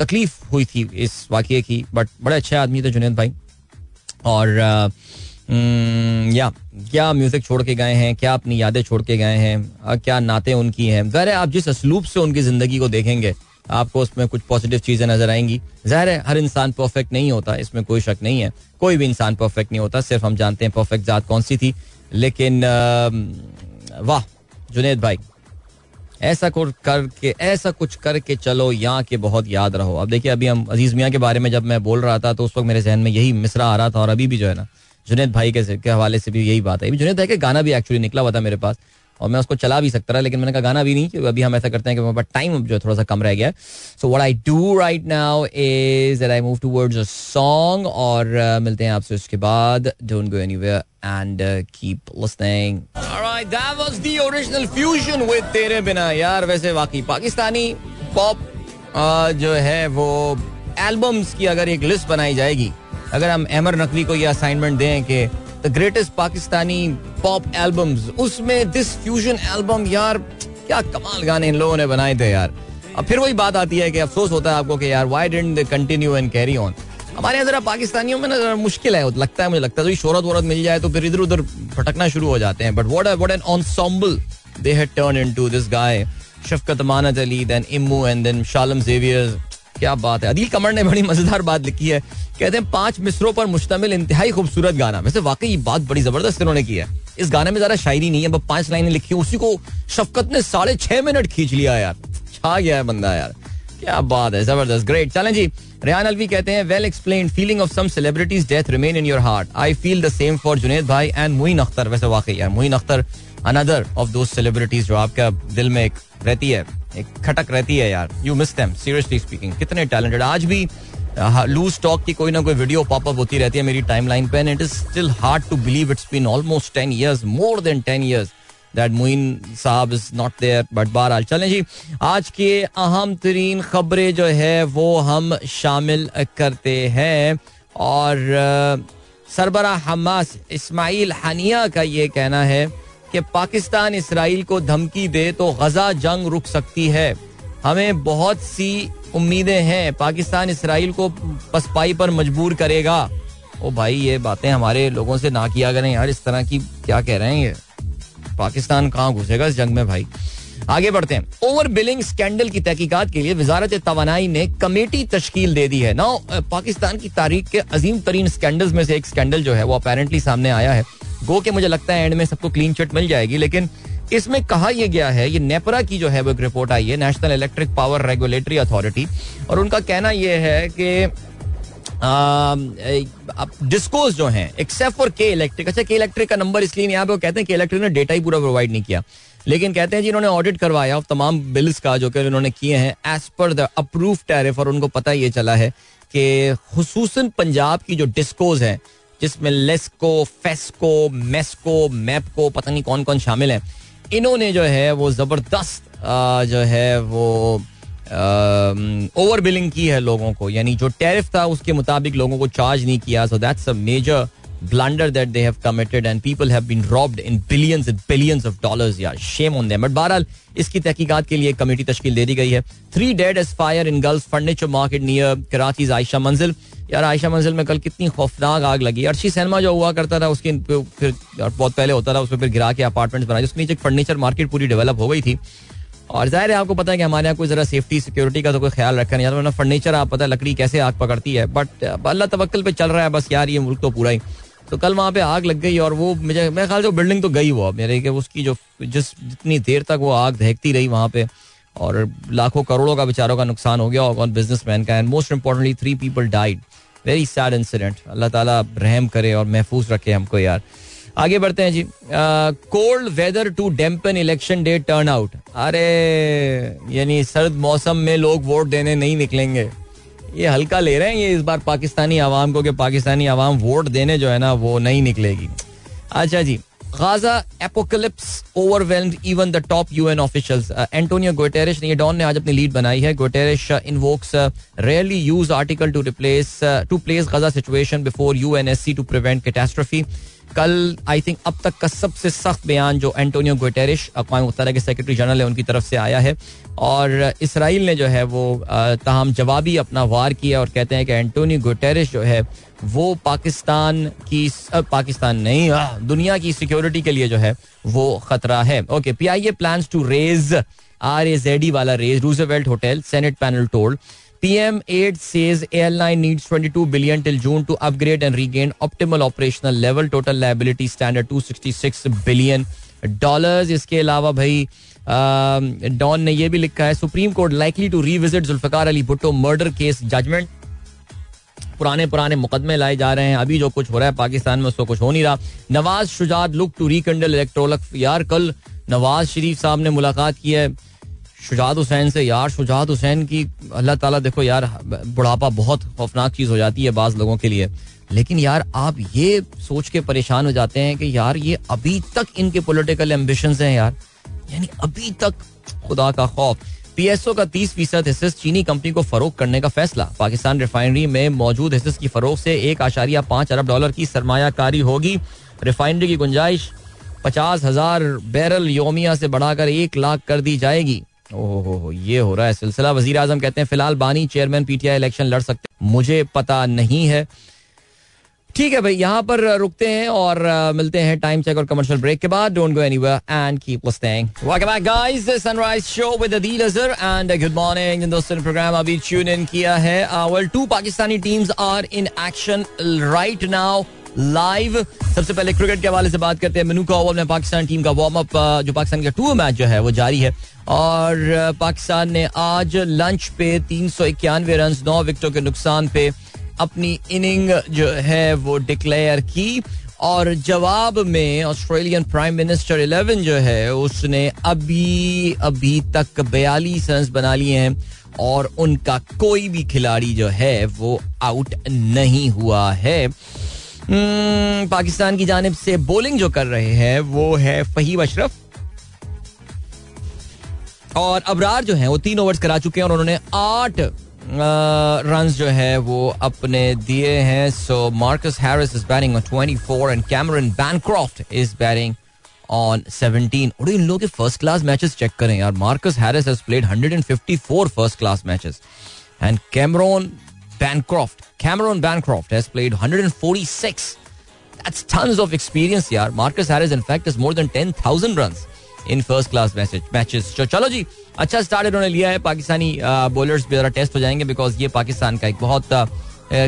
तकलीफ़ हुई थी इस वाक़े की बट बड़े अच्छे आदमी थे जुनेद भाई। और या, क्या म्यूज़िक छोड़ के गए हैं, क्या अपनी यादें छोड़ के गए हैं क्या नाते उनकी हैं। ज़ाहिर आप जिस असलूब से उनकी ज़िंदगी को देखेंगे, आपको उसमें कुछ पॉजिटिव चीज़ें नज़र आएँगी। ज़ाहिर है हर इंसान परफेक्ट नहीं होता, इसमें कोई शक नहीं है। कोई भी इंसान परफेक्ट नहीं होता, सिर्फ़ हम जानते हैं परफेक्ट ज़ात कौन सी थी। लेकिन वाह, जुनेद भाई ऐसा कुछ करके ऐसा कुछ करके चलो यहाँ के बहुत याद रहो। अब देखिए अभी हम अज़ीज़ मियाँ के बारे में जब मैं बोल रहा था तो उस वक्त मेरे जहन में यही मिसरा आ रहा था और अभी भी जो है ना जुनेद भाई के, के हवाले से भी यही बात है। जुनेद भाई का गाना भी एक्चुअली निकला हुआ था मेरे पास। और मैं उसको चला भी सकता रहा लेकिन मैंने कहा गाना भी नहीं अभी हम ऐसा करते हैं कि मेरे पास टाइम जो थोड़ा सा कम रह गया so what I do right now is I move towards a song और uh, मिलते हैं आपसे उसके बाद। Don't go anywhere and keep listening alright that was the original fusion with Tere Bina यार वैसे वाकई पाकिस्तानी पॉप uh, जो है वो एल्बम्स की अगर एक लिस्ट बनाई जाएगी अगर हम अमर नकवी को ये असाइनमेंट दें कि ग्रेटेस्ट पाकिस्तानी पॉप एल्बम्स उसमें दिस फ्यूजन एल्बम यार, क्या कमाल गाने इन लोगों ने बनाए थे यार। अब फिर वही बात आती है कि अफसोस होता है आपको कि यार why didn't they continue and carry on हमारे यहाँ जरा पाकिस्तानियों में ना जरा मुश्किल है, लगता है, मुझे लगता है तो शोहरत वोरत मिल जाए तो फिर इधर उधर भटकना शुरू हो जाते हैं। But what what an ensemble they had turn into this guy Shafqat Amanat Ali then Immu and then Shallum Xavier क्या बात है? अदील कमर ने बड़ी मज़ेदार बात लिखी है। कहते हैं, पाँच मिसरों पर मुश्तमिल इंतहाई खूबसूरत गाना। वैसे वाकई ये बात बड़ी ज़बरदस्त इन्होंने की है। इस गाने में ज़्यादा शायरी नहीं है पाँच लाइनें लिखी उसी को शफकत ने साढ़े छह मिनट खींच लिया यार। छा गया है बंदा यार। क्या बात है, ज़बरदस्त। ग्रेट चलें जी रेहान अलवी कहते हैं well explain feeling of some celebrities death remain in your heart I feel the same for Junaid भाई एंड मुइन अख्तर। वैसे वाकई यार मुइन अख्तर अनदर ऑफ़ दो सेलिब्रिटीज जो आपका दिल में एक रहती है, एक खटक रहती है यार you miss them seriously speaking कितने टैलेंटेड आज भी लूज टॉक की कोई ना कोई वीडियो पॉपअप होती रहती है मेरी टाइमलाइन पे and it is still hard to believe it's been almost ten years more than ten years that Moin sahab is not there but बहरहाल, चलें जी, आज के अहम तरीन खबरें जो है, वो हम शामिल करते हैं, और सरबरा हमास इस्माइल हनिया का ये कहना है कि पाकिस्तान इसराइल को धमकी दे तो गजा जंग रुक सकती है। हमें बहुत सी उम्मीदें हैं। पाकिस्तान इसराइल को पसपाई पर मजबूर करेगा। ओ भाई, ये बातें हमारे लोगों से ना किया करें यार। इस तरह की क्या कह रहे हैं ये? पाकिस्तान कहाँ घुसेगा इस जंग में भाई? आगे बढ़ते हैं। ओवर बिलिंग स्कैंडल की तहकीकात के लिए वजारत तवानाई ने कमेटी तश्कील दे दी है। ना पाकिस्तान की तारीख के अजीम तरीन स्कैंडल्स में से एक स्कैंडल जो है, वो अपेरेंटली सामने आया है। गो के मुझे लगता है एंड में सबको क्लीन चिट मिल जाएगी, लेकिन इसमें कहा यह गया है, ये नेपरा की जो है वो एक रिपोर्ट आई है national electric power regulatory authority और उनका कहना यह है कि डिस्कोस जो हैं एक्सेप्ट फॉर के इलेक्ट्रिक अच्छा के इलेक्ट्रिक का नंबर इसलिए यहाँ पे कहते हैं कि इलेक्ट्रिक ने डेटा ही पूरा प्रोवाइड नहीं किया, लेकिन कहते हैं जी इन्होंने ऑडिट करवाया तमाम बिल्स का जो कि इन्होंने किए हैं as per the approve tariff और उनको पता ये चला है कि खसूसन पंजाब की जो डिस्कोज हैं जिसमें लेस्को, फेस्को, मेस्को, मैपको, पता नहीं कौन कौन शामिल है। इन्होंने जो है, वो ज़बरदस्त जो है, वो ओवर बिलिंग की है लोगों को। यानी जो टैरिफ था, उसके मुताबिक लोगों को चार्ज नहीं किया। So that's a major blunder that they have committed and people have been robbed in billions and billions of dollars. यार shame on them. But बहरहाल इसकी तहकीकात के लिए कमेटी तश्कील दे दी गई है three dead as fire in girls furniture market near Karachi Ayesha Manzil यार आयशा मंजिल में कल कितनी खौफनाक आग लगी अर्शी सिनेमा जो हुआ करता था उसके फिर बहुत पहले होता था उसमें फिर गिरा के अपार्टमेंट्स बनाए उसके नीचे फर्नीचर मार्केट पूरी डेवलप हो गई थी और ज़ाहिर है आपको पता है कि हमारे यहाँ कोई जरा सेफ्टी सिक्योरिटी का तो कोई ख्याल रखा नहीं वरना फर्नीचर आप पता है लकड़ी कैसे आग पकड़ती है बट अल्लाह तवक्ल पे चल रहा है बस यार ये मुल्क तो पूरा ही तो कल वहाँ पे आग लग गई और वो मुझे, मेरे ख्याल से बिल्डिंग तो गई वो मेरे कि उसकी जो जिस, जितनी देर तक वो आग दहकती रही वहाँ पे और लाखों करोड़ों का बेचारों का नुकसान हो गया और बिज़नेस मैन का and most importantly three people died very sad incident अल्लाह ताला रहम करे और महफूज रखे हमको यार। आगे बढ़ते हैं जी। Cold weather to dampen election day turn out अरे, यानी सर्द मौसम में लोग वोट देने नहीं निकलेंगे। ये हल्का ले रहे हैं, ये इस बार पाकिस्तानी आवाम को कि पाकिस्तानी आवाम वोट देने जो है ना, वो नहीं निकलेगी। अच्छा जी, Gaza apocalypse overwhelmed even the top UN officials Antonio Guterres ने, ये डॉन ने आज अपनी लीड बनाई है। Guterres invokes rarely use article to replace to place Gaza situation before UNSC to prevent catastrophe कल आई थिंक अब तक का सबसे सख्त बयान जो एंटोनियो गुटेरिश अकवा मुतहदा के सेक्रेटरी जनरल है, उनकी तरफ़ से आया है। और इसराइल ने जो है वो तमाम जवाबी अपना वार किया और कहते हैं कि एंटोनियो गुटेरिश जो है, वो पाकिस्तान की पाकिस्तान नहीं दुनिया की सिक्योरिटी के लिए जो है, वो खतरा है। Okay P I A plan to raise R A JD वाला raise Roosevelt hotel senate panel told PM aid says airline needs 22 billion till June to upgrade and regain optimal operational level. Total liability standard 266 billion dollars इसके अलावा भाई डॉन ने यह भी लिखा है supreme court likely to revisit Zulfikar Ali Bhutto murder case judgment पुराने पुराने मुकदमे लाए जा रहे हैं। अभी जो कुछ हो रहा है पाकिस्तान में, उसको कुछ हो नहीं रहा। Nawaz Shujaat look to rekindle electoral यार, कल नवाज़ शरीफ साहब ने मुलाकात की है। शुजात हुसैन से, यार, शुजात हुसैन की, अल्लाह ताला देखो यार, बुढ़ापा बहुत खौफनाक चीज़ हो जाती है बाज लोगों के लिए। लेकिन यार, आप ये सोच के परेशान हो जाते हैं कि यार, ये अभी तक इनके पॉलिटिकल एम्बिशन हैं यार। यानी अभी तक, खुदा का खौफ। पीएसओ का तीस फ़ीसद हिस्से चीनी कंपनी को फरोख करने का फैसला। पाकिस्तान रिफाइनरी में मौजूद हिस्से की फरोख से एक आशारिया पाँच अरब डॉलर की सरमायाकारी होगी। रिफाइनरी की गुंजाइश पचास हज़ार बैरल योमिया से बढ़ाकर एक लाख कर दी जाएगी। ओहो, ये हो रहा है सिलसिला। वज़ीर आज़म कहते हैं, फ़िलहाल बानी चेयरमैन पीटीआई इलेक्शन लड़ सकते मुझे पता नहीं है। ठीक है भाई, यहाँ पर रुकते हैं और मिलते हैं टाइम चेक और कमर्शियल ब्रेक के बाद। Don't go anywhere and keep guys sunrise show with Adeel Azhar and good morning दोस्तों प्रोग्राम अभी ट्यून इन किया है। Well two Pakistani teams are in action right now live सबसे पहले cricket के हवाले से बात करते हैं। मनु का ओवल में पाकिस्तान टीम का वार्म अप जो पाकिस्तान का टूर मैच जो है, वो जारी है। और पाकिस्तान ने आज लंच पे तीन सौ इक्यानवे रन नौ विकेटों के नुकसान पे अपनी इनिंग जो है, वो डिक्लेयर की। और जवाब में ऑस्ट्रेलियन प्राइम मिनिस्टर इलेवन जो है, उसने अभी अभी तक बयालीस रन बना लिए हैं। और उनका कोई भी खिलाड़ी जो है, वो आउट नहीं हुआ है। पाकिस्तान की जानब से बॉलिंग जो कर रहे हैं, वो है फहीम अशरफ। और अबरार जो है, वो तीन ओवर्स करा चुके हैं और उन्होंने आठ रन जो है, वो अपने दिए हैं। So Marcus Harris is batting on 24 and Cameron Bancroft is batting on 17 और इन लोगों के फ़र्स्ट क्लास मैचेस चेक करें यार। Marcus Harris has played 154 first class matches and Cameron Bancroft. Cameron Bancroft has played 146. That's tons of experience, yaar. Marcus Harris, in fact, has more than 10,000 runs in first class matches तो चलो जी अच्छा start इन्होंने लिया है Pakistani bowlers भी जरा test हो जाएँगे बिकॉज़ ये पाकिस्तान का एक बहुत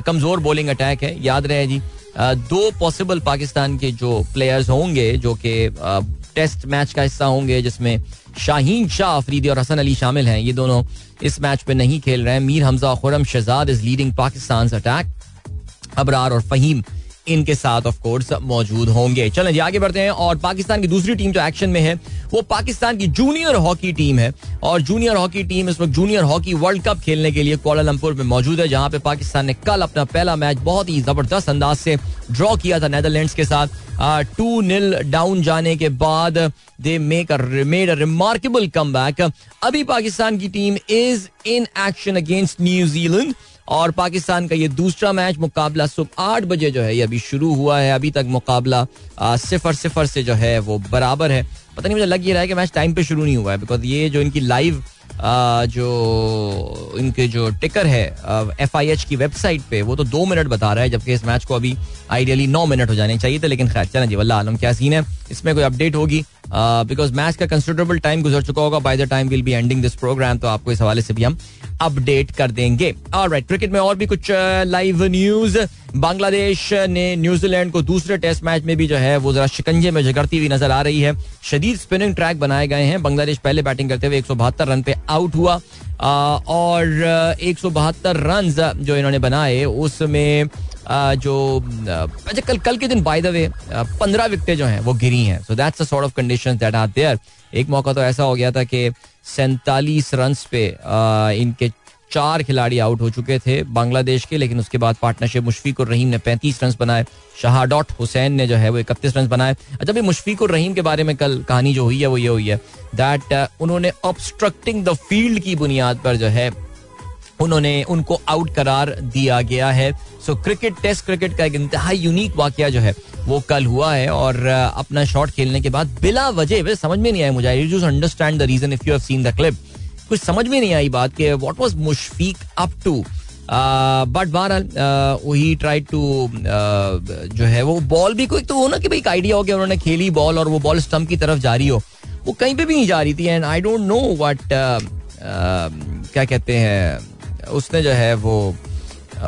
कमज़ोर बॉलिंग अटैक है याद रहे जी दो पॉसिबल पाकिस्तान के जो प्लेयर्स होंगे जो कि टेस्ट मैच का हिस्सा होंगे जिसमें शाहीन शाह, अफरीदी और हसन अली शामिल हैं। ये दोनों इस मैच पे नहीं खेल रहे हैं। Mir Hamza Khurram Shahzad is leading Pakistan attack Abrar और फहीम इनके साथ ऑफ़ कोर्स मौजूद होंगे। चलें जी, आगे बढ़ते हैं और पाकिस्तान की दूसरी टीम जो एक्शन में है, वो पाकिस्तान की जूनियर हॉकी टीम है। और जूनियर हॉकी टीम इस वक्त जूनियर हॉकी वर्ल्ड कप खेलने के लिए कोलालंपुर में मौजूद है, जहाँ पे पाकिस्तान ने कल अपना पहला मैच बहुत ही ज़बरदस्त अंदाज से ड्रॉ किया था नेदरलैंड्स के साथ। टू नील डाउन जाने के बाद they make made remarkable come back अभी पाकिस्तान की team is in action against New Zealand और पाकिस्तान का ये दूसरा मैच मुकाबला सुबह आठ बजे जो है, ये अभी शुरू हुआ है। अभी तक मुकाबला सिफर सिफर से जो है, वो बराबर है। पता नहीं, मुझे लग ये रहा है कि मैच टाइम पे शुरू नहीं हुआ है बिकॉज़ ये जो इनकी लाइव जो इनके जो टिकर है एफ़ आई एच की वेबसाइट पे, वो तो दो मिनट बता रहा है, जबकि इस मैच को अभी आइडियली नौ मिनट हो जाने चाहिए थे, लेकिन खैर, चलें जी, वल्ला आलम, क्या सीन है? इसमें कोई अपडेट होगी? बिकॉज़ मैच का कंसिडरेबल टाइम गुजर चुका होगा by the time will be ending this program तो आपको इस हवाले से भी हम अपडेट कर देंगे। और राइट क्रिकेट में और भी कुछ लाइव न्यूज़ बांग्लादेश ने न्यूजीलैंड को दूसरे टेस्ट मैच में भी जो है, वो जरा शिकंजे में झगड़ती हुई नज़र आ रही है। शदीद स्पिनिंग ट्रैक बनाए गए हैं। बांग्लादेश पहले बैटिंग करते हुए एक सौ बहत्तर रन पे आउट हुआ। और एक सौ बहत्तर रन जो इन्होंने बनाए, उसमें जो अच्छा कल कल के दिन बाय द वे पंद्रह विकेटें जो हैं, वो गिरी हैं। So that's a sort of conditions that are there एक मौका तो ऐसा हो गया था कि सैतालीस रन पे इनके चार खिलाड़ी आउट हो चुके थे बांग्लादेश के, लेकिन उसके बाद पार्टनरशिप मुशफिक और रहीम ने पैंतीस रन बनाए। शहाडॉट हुसैन ने जो है, वो इकतीस रन बनाए। अच्छा भाई मुशफिक और रहीम के बारे में कल कहानी जो हुई है, वो ये हुई है। दैट उन्होंने ऑब्स्ट्रक्टिंग द फ़ील्ड की बुनियाद पर जो है, उन्होंने उनको आउट करार दिया गया है। सो क्रिकेट टेस्ट क्रिकेट का एक इंतहा यूनिक वाक्य जो है, वो कल हुआ है और अपना शॉट खेलने के बाद बिला वजह समझ में नहीं आया मुझे। I understand the reason if you have seen the clip कुछ समझ में नहीं आई बात कि what was Mushfiq up to but बहरहाल ही ट्राई टू जो है, वो बॉल भी कोई तो हो ना कि भाई एक आइडिया हो गया उन्होंने खेली बॉल और वो बॉल स्टम्प की तरफ़ जा रही हो। वो कहीं पे भी नहीं जा रही थी and I don't know what क्या कहते हैं, उसने जो है वो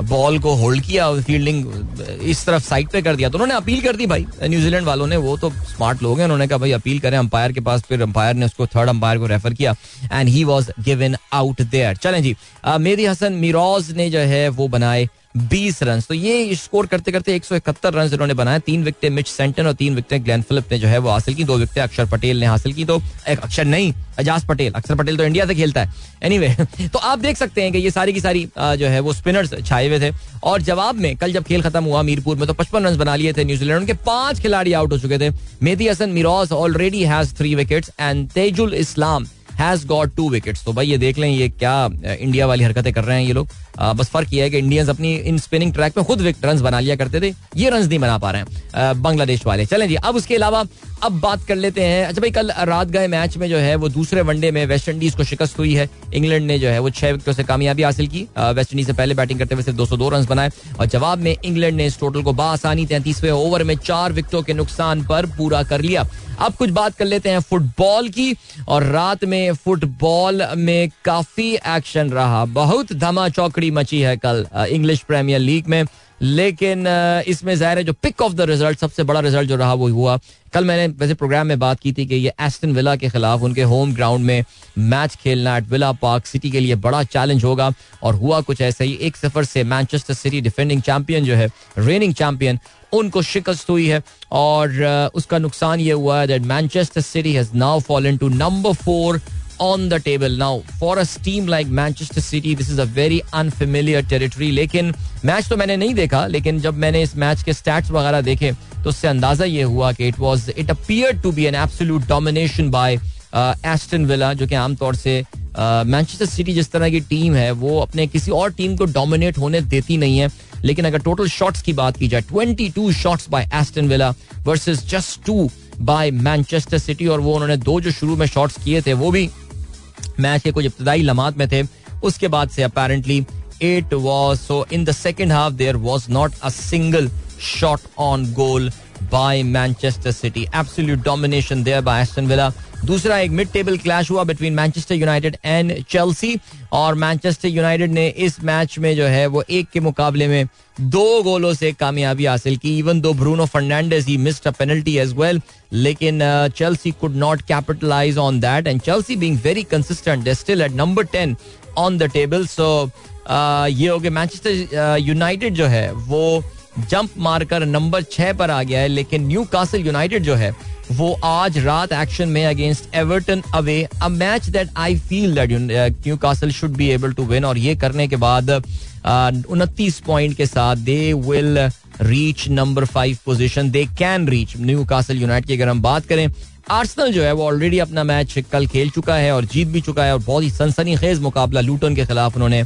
बॉल को होल्ड किया फील्डिंग इस तरफ़ साइड पे कर दिया। तो उन्होंने अपील कर दी भाई न्यूजीलैंड वालों ने, वो तो स्मार्ट लोग हैं, उन्होंने कहा भाई अपील करें अंपायर के पास, फिर अंपायर ने उसको थर्ड अंपायर को रेफर किया and he was given out there चलें जी मेरी हसन मिरोज ने जो है वो बनाए बीस रन तो ये स्कोर करते करते एक सौ इकहत्तर रन इन्होंने बनाया तीन विकटें मिच सेंटन और तीन विकटें ग्लैन फिलिप ने जो है वो हासिल की। दो विकटें अक्षर पटेल ने हासिल की। तो एक अक्षर नहीं एजाज पटेल। अक्षर पटेल तो इंडिया से खेलता है। एनीवे anyway, तो आप देख सकते हैं कि ये सारी की सारी जो है वो स्पिनर्स छाए हुए थे। और जवाब में कल जब खेल खत्म हुआ मीरपुर में तो पचपन रन बना लिए थे न्यूजीलैंड उनके पाँच खिलाड़ी आउट हो चुके थे। Mehidy Hasan Miraz already has three wickets and Taijul Islam has got two wickets तो भाई ये देख लें, ये क्या इंडिया वाली हरकतें कर रहे हैं ये लोग। बस फ़र्क ये है कि इंडियंस अपनी इन स्पिनिंग ट्रैक में खुद रन बना लिया करते थे, ये रन नहीं बना पा रहे हैं बांग्लादेश वाले। चलें जी, अब उसके अलावा, अब बात कर लेते हैं अच्छा भाई कल रात गए मैच में जो है, वो दूसरे वनडे में वेस्ट इंडीज को शिकस्त हुई है। इंग्लैंड ने जो है, वो छह विकेटों से कामयाबी हासिल की। वेस्ट इंडीज से पहले बैटिंग करते हुए सिर्फ़ दो सौ दो रन बनाए। और जवाब में इंग्लैंड ने इस टोटल को बासानी तैंतीसवें ओवर में चार विकेटों के नुकसान पर पूरा कर लिया। अब कुछ बात कर लेते हैं फुटबॉल की। और रात में फुटबॉल में काफ़ी एक्शन रहा। बहुत धमा चौकड़ी मची है कल इंग्लिश प्रीमियर लीग में। लेकिन इसमें ज़ाहिर है जो पिक ऑफ़ द रिज़ल्ट सबसे बड़ा रिज़ल्ट जो रहा वो हुआ। कल मैंने वैसे प्रोग्राम में बात की थी कि ये एस्टन विला के खिलाफ उनके होम ग्राउंड में मैच खेलना एट विला पार्क सिटी के लिए बड़ा चैलेंज होगा और हुआ कुछ ऐसा ही। एक सफ़र से मैनचेस्टर सिटी डिफेंडिंग चैंपियन जो है रेनिंग चैंपियन उनको शिकस्त हुई है और उसका नुकसान ये हुआ है that Manchester City has now fallen to number four on the table. Now, for a team like Manchester City, this is a very unfamiliar territory. लेकिन मैच तो मैंने नहीं देखा लेकिन जब मैंने इस मैच के स्टैट्स वगैरह देखे तो उससे अंदाज़ा ये हुआ कि it was it appear to be an absolute domination by Aston Villa जो कि आमतौर से मैनचेस्टर uh, सिटी जिस तरह की टीम है वो अपने किसी और टीम को डोमिनेट होने देती नहीं है लेकिन अगर टोटल शॉट्स की बात की जाए 22 shots by Aston Villa versus just two by Manchester City और वो उन्होंने दो जो शुरू में शॉट्स किए थे वो भी मैच के कुछ इब्तदाई लमात में थे। उसके बाद से apparently it was so in the second half there was not a single shot on goal by Manchester City absolute domination there by Aston Villa दूसरा एक मिड टेबल क्लैश हुआ between Manchester United and Chelsea और Manchester United ने इस match में जो है, वो एक के मुकाबले में दो गोलों से कामयाबी हासिल की। Even though Bruno Fernandes he missed a penalty as well लेकिन Chelsea could not capitalise on that and Chelsea being very consistent they still at number 10 on the table so ये हो गया मैनचेस्टर यूनाइटेड जो है, वो jump मारकर number छह पर आ गया है, लेकिन न्यू कासल यूनाइटेड जो है, वो आज रात एक्शन में against Everton away a match that I feel that Newcastle should be able to win और ये करने के बाद उनतीस पॉइंट के साथ they will reach number five position they can reach Newcastle United की अगर हम बात करें आर्सनल जो है, वो ऑलरेडी अपना मैच कल खेल चुका है और जीत भी चुका है और बहुत ही सनसनी खेज मुकाबला लूटन के खिलाफ उन्होंने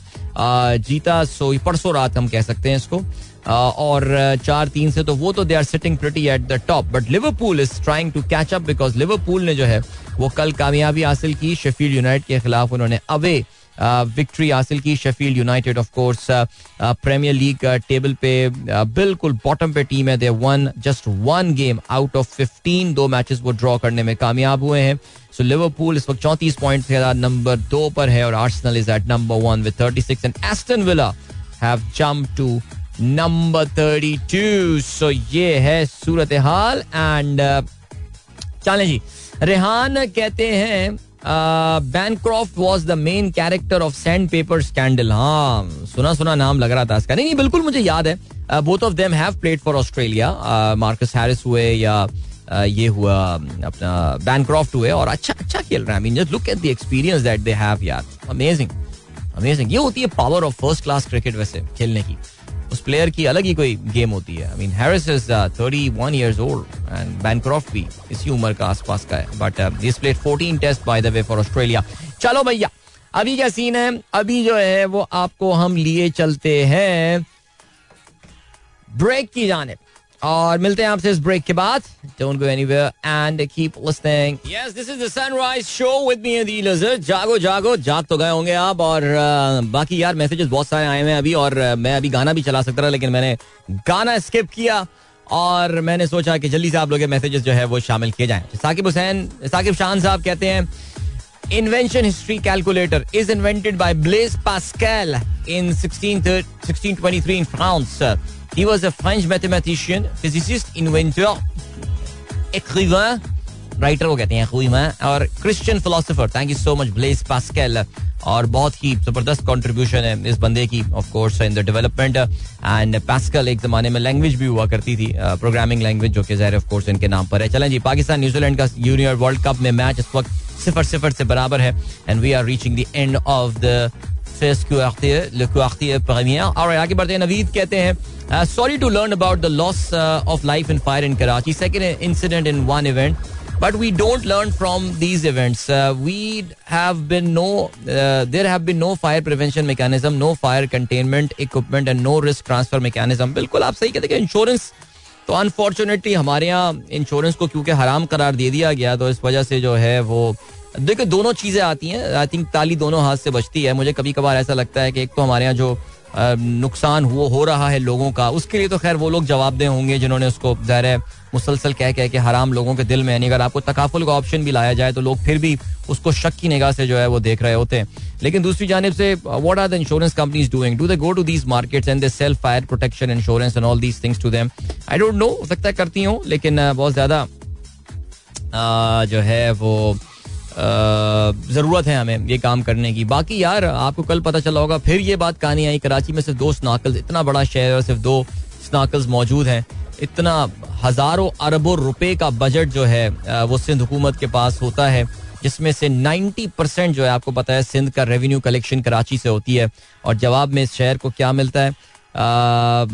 जीता। सो परसों रात हम कह सकते हैं इसको। और चार तीन से तो वो तो they are sitting pretty at the top but Liverpool is trying to catch up because Liverpool ने जो है, वो कल कामयाबी हासिल की। शेफील्ड यूनाइट के खिलाफ उन्होंने अवे विक्ट्री हासिल की Sheffield United of course premier league table पे बिल्कुल बॉटम पे टीम है they won just one game out of fifteen दो मैचेस वो ड्रॉ करने में कामयाब हुए हैं। सो लिवरपूल इस वक्त चौंतीस पॉइंट के साथ नंबर दो पर है और Arsenal is at number one with thirty six and Aston Villa have jump to number thirty two so ये है सूरत हाल एंड चलें जी, रेहान कहते हैं Bancroft was the main character of sandpaper scandal हाँ सुना सुना नाम लग रहा था इसका। नहीं, बिल्कुल मुझे याद है। Both of them have played for Australia Marcus Harris हुए या uh, ये हुआ अपना बैनक्रॉफ्ट हुए और अच्छा अच्छा खेल रहा है। Mean just look at the experience that they have यार। अमेजिंग अमेजिंग ये होती है power of first class cricket वैसे खेलने की। उस प्लेयर की अलग ही कोई गेम होती है। I mean is thirty one years old and Bancroft भी इसी उम्र का आसपास का है। But this plate fourteen test by the way for Australia चलो भैया, अभी क्या सीन है? अभी जो है वो आपको हम लिए चलते हैं ब्रेक की जाने और मिलते हैं आपसे इस ब्रेक के बाद। Don't go anywhere and keep listening yes this is the sunrise show with me दी लजर जागो जागो जाग तो गए होंगे आप और बाकी यार मैसेजेस बहुत सारे आए हैं अभी और मैं अभी गाना भी चला सकता था लेकिन मैंने गाना स्किप किया और मैंने सोचा कि जल्दी से आप लोग के मैसेजेस जो है वो शामिल किए जाएँ। साकिब हुसैन साकिब शान साहब कहते हैं Invention history calculator is invented by Blaise Pascal in 16, 1623 in France. He was a French mathematician, physicist, inventor, écrivain, writer को कहते हैं एखुईमा और Christian philosopher thank you so much Blaise Pascal और बहुत ही ज़बरदस्त कंट्रीब्यूशन है इस बंदे की of course in the development and Pascal एक जमाने में लैंग्वेज भी हुआ करती थी प्रोग्रामिंग uh, लैंग्वेज जो कि जहर ऑफ़ कोर्स इनके नाम पर है। चलें जी पाकिस्तान न्यूजीलैंड का जूनियर वर्ल्ड कप में मैच इस वक्त सिफर सिफर से बराबर है। And we are reaching the end of the phase Q आरती है प्रीमियर और आगे बढ़ते हैं नवीद कहते हैं sorry to learn about the loss of life in fire in Karachi second incident in one event but we don't learn from these events we have been no there have been no fire prevention mechanism no fire containment equipment and no risk transfer mechanism बिल्कुल आप सही कहते हैं insurance तो unfortunately हमारे यहाँ insurance को क्योंकि हराम करार दे दिया गया तो इस वजह से जो है वो देखो, दोनों चीज़ें आती हैं। आई थिंक ताली दोनों हाथ से बचती है। मुझे कभी कभार ऐसा लगता है कि एक तो हमारे यहाँ जो नुकसान हुआ, हो रहा है लोगों का, उसके लिए तो खैर वो लोग जवाबदेह होंगे जिन्होंने उसको ज़ाहिर मुसलसल कह कह के हराम लोगों के दिल में यानी अगर आपको तकाफुल का ऑप्शन भी लाया जाए तो लोग फिर भी उसको शक की निगाह से जो है वो देख रहे होते हैं। लेकिन दूसरी जानब से what are the insurance companies doing do they go to these markets and they sell fire protection insurance and all these things to them I don't know हो सकता है करती हूँ, लेकिन बहुत ज़्यादा जो है वो ज़रूरत है हमें ये काम करने की। बाकी यार आपको कल पता चला होगा फिर ये बात कहानी आई कराची में सिर्फ़ दो स्नाकल्स इतना बड़ा शहर और सिर्फ़ दो स्नाकल्स मौजूद हैं। इतना हज़ारों अरबों रुपए का बजट जो है वो सिंध हुकूमत के पास होता है जिसमें से 90 परसेंट जो है आपको पता है सिंध का रेवेन्यू कलेक्शन कराची से होती है। और जवाब में इस शहर को क्या मिलता है? आ,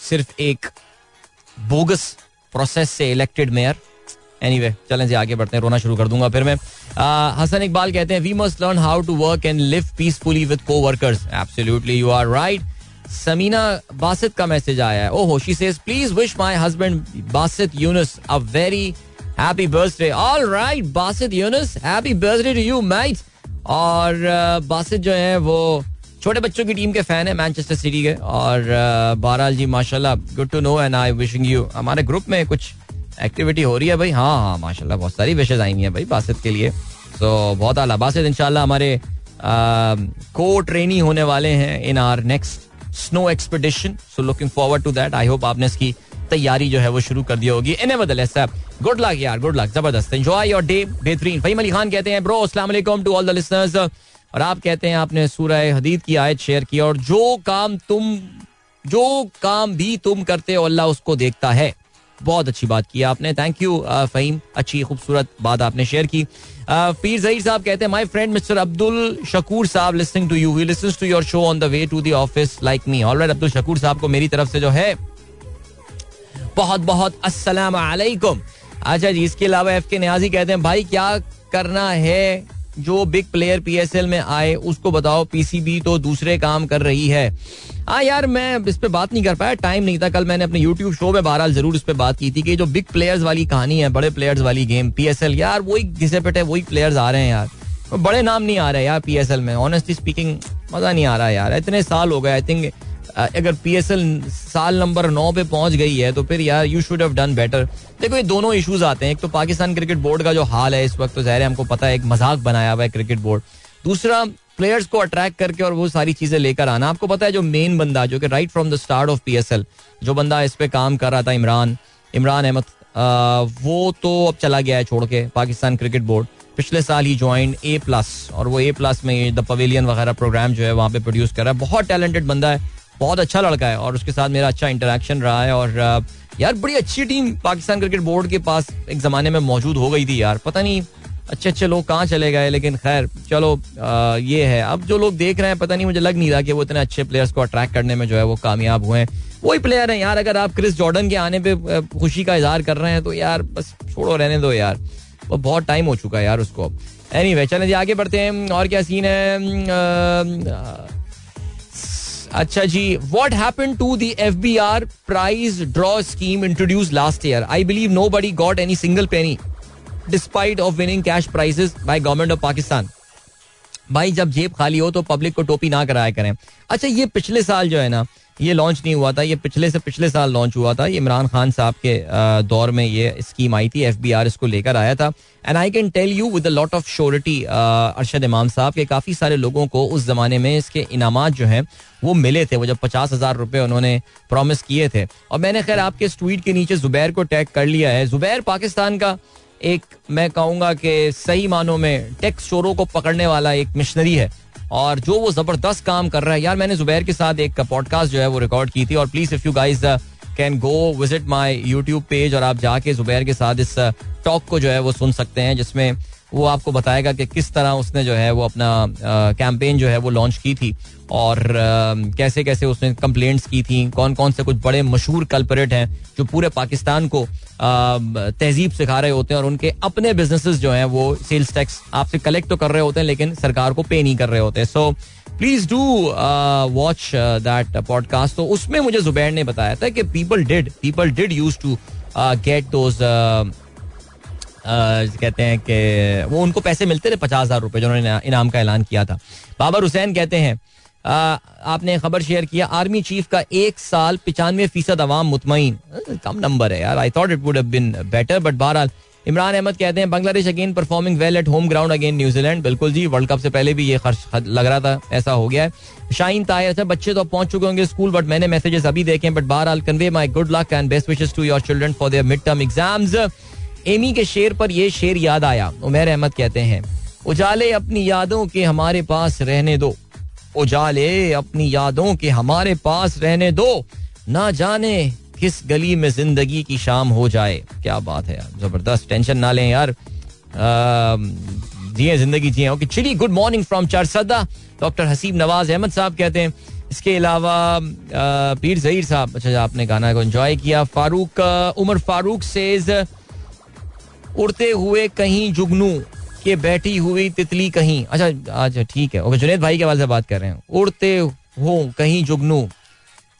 सिर्फ़ एक बोगस प्रोसेस से इलेक्टेड मेयर एनीवे anyway, चलें से आगे बढ़ते हैं रोना शुरू कर दूँगा फिर मैं। हसन इकबाल कहते हैं we must learn how to work and live peacefully with coworkers absolutely you are right Sameena Basit का मैसेज आया है। ओहो she says please wish my husband Basit Younus a very happy birthday all right Basit Younus happy birthday to you mate और बासित जो है वो छोटे बच्चों की टीम के फ़ैन है मैनचेस्टर सिटी के। और बहरहाल जी माशाल्लाह good to know and I wishing you हमारे ग्रुप में कुछ एक्टिविटी हो रही है भाई। हाँ हाँ माशाल्लाह, बहुत सारी विशेष आई हैं भाई बासित के लिए। तो बहुत आला। बासित, इंशाल्लाह हमारे को ट्रेनी होने वाले हैं in our next snow expedition so looking forward to that I hope आपने इसकी तैयारी जो है वो शुरू कर दी होगी। इन बदल गुड लक यार गुड लक ज़बरदस्त। एंजॉय योर डे बेहतरीन। फहीम अली खान कहते हैं ब्रो अस्सलाम वालेकुम टू ऑल द लिसनर्स और आप कहते हैं, आपने सूरह हदीद की आयत शेयर की, और जो काम तुम, जो काम भी तुम करते हो, अल्लाह उसको देखता है। बहुत अच्छी बात की आपने। Thank you Faheem. अच्छी, खूबसूरत बात आपने शेयर की। पीर जहीर साहब कहते हैं my friend Mr Abdul Shakoor sahab listening to you he to your show on the way to the office like me all right Abdul Shakoor sahab को मेरी तरफ़ से जो है, बहुत बहुत अस्सलाम अच्छा जी, इसके अलावा एफ़ के न्याजी कहते हैं, भाई, क्या करना है? जो बिग प्लेयर पीएसएल में आए, उसको बताओ पीसीबी तो दूसरे काम कर रही है। हाँ यार, मैं इस पर बात नहीं कर पाया टाइम नहीं था। कल मैंने अपने यूट्यूब शो में बहरहाल ज़रूर इस पर बात की थी कि जो बिग प्लेयर्स वाली कहानी है, बड़े प्लेयर्स वाली गेम पीएसएल यार, वही घिसे पिटे वही प्लेयर्स आ रहे हैं यार। बड़े नाम नहीं आ रहे यार पीएसएल में। ऑनेस्टली स्पीकिंग मज़ा नहीं आ रहा यार। इतने साल हो गए आई थिंक अगर पीएसएल साल नंबर नौ पे पहुँच गई है तो फिर यार you should have done better देखो, ये दोनों इश्यूज़ आते हैं। एक तो पाकिस्तान क्रिकेट बोर्ड का जो हाल है इस वक्त तो जहर हमको पता है, एक मज़ाक बनाया हुआ है क्रिकेट बोर्ड दूसरा प्लेयर्स को अट्रैक्ट करके और वो सारी चीज़ें लेकर आना। आपको पता है जो मेन बंदा, जो कि right from the start of PSL जो बंदा इस पे काम कर रहा था, इमरान इमरान अहमद वो तो अब चला गया है छोड़ के पाकिस्तान क्रिकेट बोर्ड पिछले साल ही ज्वाइन ए प्लस और वो ए प्लस में द पवेलियन वगैरह प्रोग्राम जो है वहाँ पे प्रोड्यूस कर रहा है। बहुत टैलेंटेड बंदा है। बहुत अच्छा लड़का है और उसके साथ मेरा अच्छा इंटरेक्शन रहा है और यार बड़ी अच्छी टीम पाकिस्तान क्रिकेट बोर्ड के पास एक जमाने में मौजूद हो गई थी यार। पता नहीं अच्छे अच्छे लोग कहाँ चले गए लेकिन खैर चलो आ, ये है। अब जो लोग देख रहे हैं पता नहीं मुझे लग नहीं रहा कि वो इतने अच्छे प्लेयर्स को अट्रैक्ट करने में जो है वो कामयाब हुए हैं। वही प्लेयर हैं यार अगर आप क्रिस जॉर्डन के आने पे खुशी का इजहार कर रहे हैं तो यार बस छोड़ो रहने दो यार। वो बहुत टाइम हो चुका है यार उसको एनी वे चले जी आगे बढ़ते हैं। और क्या सीन है? अच्छा जी what happen to the F B R prize draw scheme introduce last year I believe nobody got any single penny despite of winning cash prizes by government of Pakistan भाई, जब जेब खाली हो तो पब्लिक को टोपी ना कराया करें। अच्छा ये पिछले साल जो है ना ये लॉन्च नहीं हुआ था, ये पिछले से पिछले साल लॉन्च हुआ था। इमरान खान साहब के दौर में ये स्कीम आई थी एफ़ बी आर इसको लेकर आया था। And I can tell you with lot of surety Arshad Imam sahab के काफ़ी सारे लोगों को उस जमाने में इसके इनाम जो हैं, वो मिले थे। वो जब पचास हज़ार रुपये उन्होंने प्रॉमिस किए थे। और मैंने खैर आपके इस ट्वीट के नीचे जुबैर को टैग कर लिया है। जुबैर पाकिस्तान का एक, मैं कहूँगा कि सही मानों में टेक्स चोरों को पकड़ने वाला एक मिशनरी है। और जो वो ज़बरदस्त काम कर रहा है। यार मैंने जुबैर के साथ एक पॉडकास्ट जो है वो रिकॉर्ड की थी और please if you guys can go visit my YouTube page और आप जाके जुबैर के साथ इस टॉक uh, को जो है वो सुन सकते हैं जिसमें वो आपको बताएगा कि किस तरह उसने जो है वो अपना कैंपेन जो है वो लॉन्च की थी और कैसे कैसे उसने कंप्लेंट्स की थी कौन कौन से कुछ बड़े मशहूर कल्परेट हैं जो पूरे पाकिस्तान को तहजीब सिखा रहे होते हैं और उनके अपने बिजनेसेस जो हैं वो सेल्स टैक्स आपसे कलेक्ट तो कर रहे होते हैं लेकिन सरकार को पे नहीं कर रहे होते so please do watch that podcast तो उसमें मुझे जुबैर ने बताया था कि people did people did use to get those कहते हैं कि वो उनको पैसे मिलते थे पचास हज़ार रुपए जो उन्होंने इनाम का ऐलान किया था। बाबर हुसैन कहते हैं आ, आपने खबर शेयर किया आर्मी चीफ का एक साल पिचानवे फ़ीसद अवाम मुतमिन कम नंबर है यार I thought it would been better but बहरहाल इमरान अहमद कहते हैं Bangladesh again performing well at home ground again New Zealand बिल्कुल जी वर्ल्ड कप से पहले भी ये खर्च लग रहा था ऐसा हो गया है। शाइन तायर अच्छा बच्चे तो पहुँच चुके होंगे स्कूल बट मैंने मैसेजेस अभी देखे बट बहरहाल Conway my good luck and best wishes to your children for their mid term exams Amy के शेर पर यह शेर याद आया। उमेर अहमद कहते हैं, उजाले अपनी यादों के हमारे पास रहने दो। उजाले अपनी यादों के हमारे पास रहने दो। ना जाने किस गली में ज़िंदगी की शाम हो जाए। क्या बात है यार, ज़बरदस्त टेंशन ना लें यार। जिए ज़िंदगी जिए okay chilly good morning from Charsadda. Doctor Haseeb Nawaz Ahmed sahab कहते हैं, इसके अलावा पीर जहीर साहब अच्छा आपने गाना को एंजॉय किया। फारूक, उमर फारूक सेज उड़ते हुए कहीं जुगनू के बैठी हुई तितली कहीं। अच्छा अच्छा ठीक है। ओके जुनेद भाई के से बात कर रहे हैं। उड़ते हो कहीं जुगनू,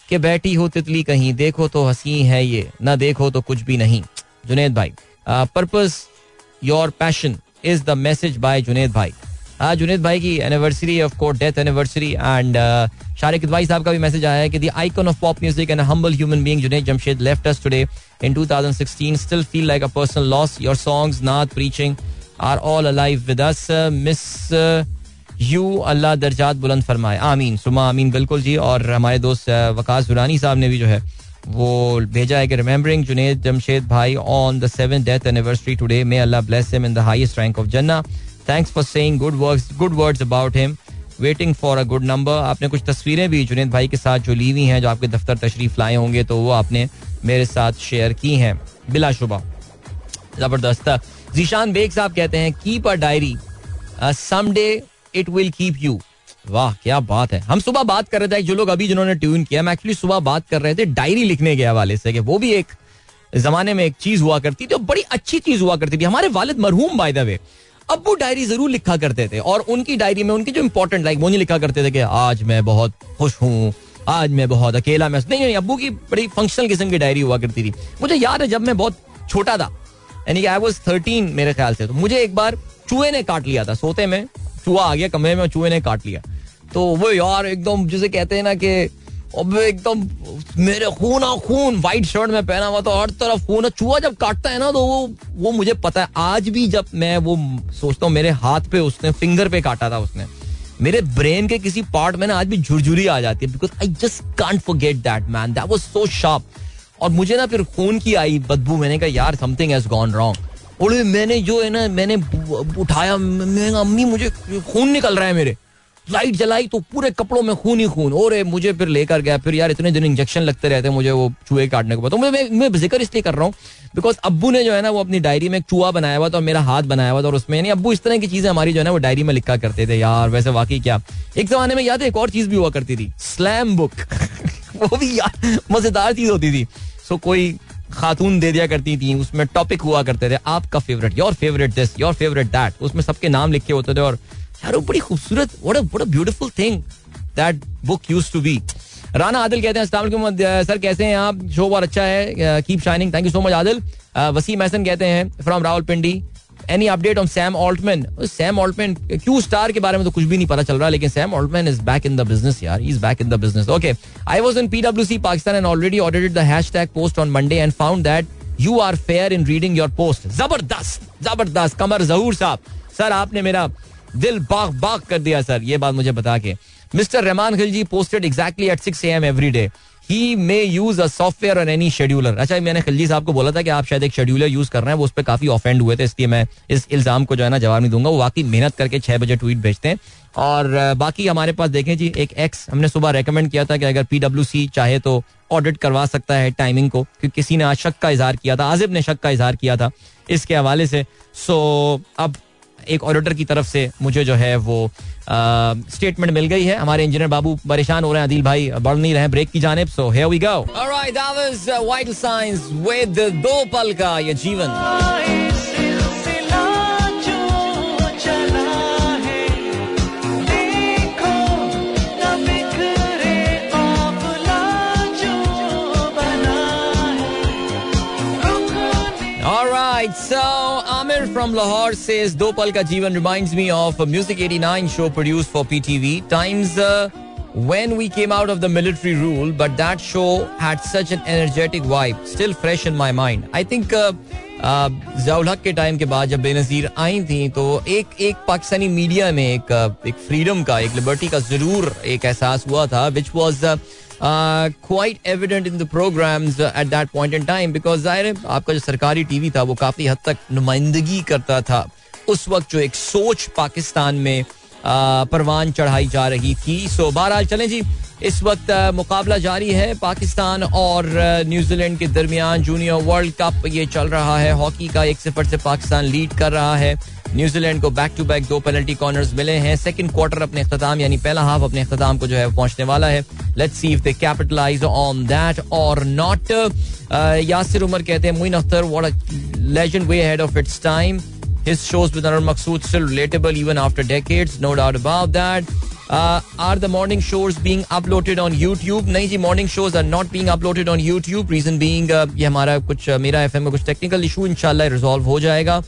के बैठी हो तितली कहीं। देखो तो हँसी है ये, ना देखो तो कुछ भी नहीं। जुनेद भाई purpose your passion is the message by Junaid भाई। आज जुनेद भाई की anniversary of course death anniversary and Shariq भाई साहब का भी मैसेज आया है कि the icon of pop music and humble human being Junaid Jamshed left us today in 2016 still feel like a personal loss. Your songs, Naat, preaching are all alive with us. Uh, miss uh, you Allah दर्जात बुलंद फरमाए आमीन सुमा आमीन बिल्कुल जी और हमारे दोस्त वकास दुरानी साहब ने भी जो है वो भेजा है कि रिमेंबरिंग जुनेद जमशेद भाई on the seven death anniversary today may Allah bless him in the highest rank of जन्ना thanks for saying good words good words about him waiting for a good number आपने कुछ तस्वीरें भी जुनेद भाई के साथ जो ली हुई हैं, जो आपके दफ्तर तशरीफ़ लाए होंगे तो वो आपने मेरे साथ शेयर की हैं। बिलाशुबा, ज़बरदस्त। जीशान बेग साहब कहते हैं keep a diary someday it will keep you वाह, क्या बात है। हम सुबह बात कर रहे थे, जो लोग अभी जिन्होंने ट्यून किया हम एक्चुअली सुबह बात कर रहे थे डायरी लिखने के हवाले से, कि वो भी एक जमाने में एक चीज़ हुआ करती थी, और बड़ी अच्छी चीज़ हुआ करती थी। हमारे वालिद मरहूम बाय द वे अब डायरी ज़रूर लिखा करते थे और उनकी डायरी में उनकी जो इंपॉर्टेंट लाइक वो नहीं लिखा करते थे कि आज मैं बहुत खुश हूँ, आज मैं बहुत अकेला मैं नहीं नहीं, अबू की बड़ी फंक्शनल किस्म की डायरी हुआ करती थी। मुझे याद है जब मैं बहुत छोटा था, यानी कि आई वॉज़ थर्टीन मेरे ख्याल से तो मुझे एक बार चूहे ने काट लिया था, सोते में चूहा आ गया, कमरे में चूहे ने काट लिया। तो वो यार एकदम जिसे कहते हैं ना कि अब एकदम, मेरे खून आ खून व्हाइट शर्ट में पहना हुआ तो हर तरफ़ खून है। चूहा जब काटता है ना तो वो वो मुझे पता है। आज भी जब मैं वो सोचता हूँ, मेरे हाथ पे उसने फिंगर पे काटा था उसने। मेरे ब्रेन के किसी पार्ट में ना, आज भी झुरझुरी आ जाती है because I just can't forget that man that was so sharp और मुझे ना फिर खून की आई बदबू। मैंने कहा, यार समथिंग हैज़ गॉन रॉन्ग और मैंने जो है ना, मैंने उठाया, मैं अम्मी मुझे खून निकल रहा है मेरे। लाइट जलाई तो पूरे कपड़ों में खून ही खून। और मुझे फिर लेकर गया। फिर यार इतने दिन इंजेक्शन लगते रहते मुझे वो चूहे काटने को तो मैं मैं ज़िक्र इसलिए कर रहा हूँ बिकॉज़ अब्बू ने जो है ना वो अपनी डायरी में एक चूहा बनाया हुआ था और मेरा हाथ बनाया हुआ था और उसमें यानी अब्बू इस तरह की चीज़ें हमारी जो है ना वो डायरी में लिखा करते थे, यार, वैसे वाकई क्या? एक जमाने में याद है एक और चीज़ भी हुआ करती थी स्लैम बुक वो भी यार मज़ेदार चीज़ होती थी। सो कोई खातून दे दिया करती थी, उसमें टॉपिक हुआ करते थे, आपका favourite your favourite this your favourite that उसमें सबके नाम लिखे होते थे और यार वो बड़ी खूबसूरत what a beautiful thing that book use to be Rana Adil कहते हैं, अस्सलाम सर कैसे हैं आप? शो बहुत अच्छा है keep shining thank you so much Adil. Waseem Ehsan कहते हैं from Rawalpindi. Any update on Sam Altman Sam Altman Q star के बारे में तो कुछ भी नहीं पता चल रहा, लेकिन Sam Altman is back in the business यार. Is back in the business okay I was in पीडब्ल्यूसी Pakistan and already audited the hashtag post on Monday and found that you are fair in reading your post ज़बरदस्त ज़बरदस्त कमर जहूर साहब sir आपने मेरा दिल बाग बाग कर दिया, sir. ये बात मुझे बता के। Mr Rehman Khilji posted exactly at six AM every day he may use a software और एनी शेड्यूलर अच्छा मैंने खिलजी साहब को बोला था कि आप शायद एक शेड्यूलर यूज़ कर रहे हैं, वो उस पर काफ़ी ऑफेंड हुए थे, इसलिए मैं इस इल्ज़ाम को जो है ना जवाब नहीं दूँगा। वो वाकई मेहनत करके छह बजे ट्वीट भेजते हैं। और बाकी हमारे पास देखें जी, एक एक्स हमने सुबह रेकमेंड किया था कि अगर पीडब्ल्यू चाहे तो ऑडिट करवा सकता है टाइमिंग को, क्योंकि किसी ने आज शक का इजहार किया था, आजिब ने शक का इजहार किया था इसके हवाले से। सो अब एक ऑडिटर की तरफ़ से मुझे जो है वो स्टेटमेंट मिल गई है। हमारे इंजीनियर बाबू परेशान हो रहे हैं आदिल भाई बढ़ नहीं रहे ब्रेक की जाने so here we go all right that was vital science with दो पल का ये जीवन। from Lahore says Do Pal Ka Jeevan reminds me of a Music 89 show produced for PTV. Times uh, when we came out of the military rule, but that show had such an energetic vibe, still fresh in my mind. I think uh, Ziaul के time के बाद जब बेनजीर आई थी तो एक एक Pakistani media में एक एक फ्रीडम का एक लिबर्टी का जरूर एक एहसास हुआ था which was quite evident in the at that point in time because ज़ाहिर है आपका जो सरकारी टीवी था, वो काफ़ी हद तक नुमाइंदगी करता था। उस वक्त जो एक सोच पाकिस्तान में परवान चढ़ाई जा रही थी। सो बहरहाल, चलें जी, इस वक्त मुकाबला जारी है पाकिस्तान और न्यूजीलैंड के दरमियान जूनियर वर्ल्ड कप ये चल रहा है। हॉकी का एक सिफर से पाकिस्तान लीड कर रहा है। न्यूजीलैंड को बैक टू बैक दो पेनल्टी कॉर्नर्स मिले हैं सेकंड क्वार्टर अपने अख्ताम यानी पहला हाफ़ अपने अख्ताम को जो है पहुँचने वाला है let's see if they capitalise on that और नॉट यासिर उमर कहते हैं Moin Akhtar what a legend way ahead of its time His shows with Anwar Maqsood still relatable even after decades, no doubt about that. Uh, are the morning shows being uploaded on YouTube? नहीं जी morning shows are not being uploaded on YouTube. Reason being uh, ये हमारा कुछ uh, मेरा FM में कुछ technical issue इंशाल्लाह resolve हो जाएगा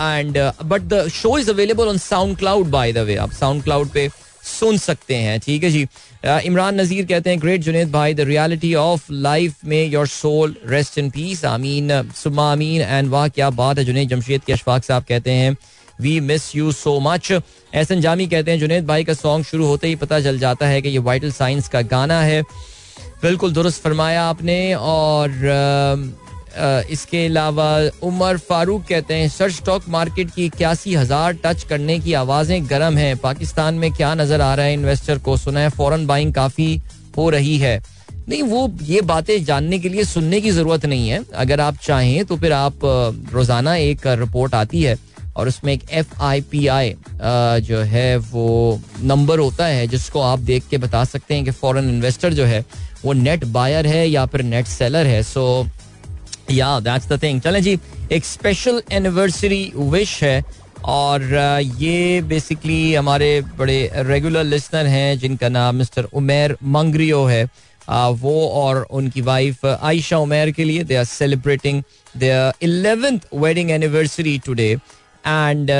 and but the show is available on SoundCloud by the way आप साउंड क्लाउड पे सुन सकते हैं, ठीक है जी? इमरान नजीर कहते हैं ग्रेट जुनेद भाई द रियलिटी ऑफ़ लाइफ में your soul rest in peace आमीन सुमा आमीन एंड वाह क्या बात है जुनेद जमशेद के अशफाक साहब कहते हैं we miss you so much Ehsan Jami कहते हैं जुनेद भाई का सॉन्ग शुरू होते ही पता चल जाता है कि ये वाइटल साइंस का गाना है. बिल्कुल दुरुस्त फरमाया आपने, और इसके अलावा उमर फारूक कहते हैं, सर स्टॉक मार्केट की इक्यासी हज़ार टच करने की आवाज़ें गर्म हैं। पाकिस्तान में क्या नज़र आ रहा है? इन्वेस्टर को सुना है फॉरन बाइंग काफ़ी हो रही है। नहीं, वो ये बातें जानने के लिए, सुनने की ज़रूरत नहीं है। अगर आप चाहें तो फिर आप रोज़ाना एक रिपोर्ट आती है और उसमें एक एफ़ आई पी आई जो है, वो नंबर होता है, जिसको आप देख के बता सकते हैं कि फॉरेन इन्वेस्टर जो है, वो नेट बायर है या फिर नेट सेलर है। सो या दैट्स द थिंग चलें जी, एक स्पेशल एनिवर्सरी विश है और ये बेसिकली हमारे बड़े रेगुलर लिसनर हैं, जिनका नाम मिस्टर उमेर मंगरियो है। वो और उनकी वाइफ आयशा उमेर के लिए they are celebrating their eleventh wedding anniversary today and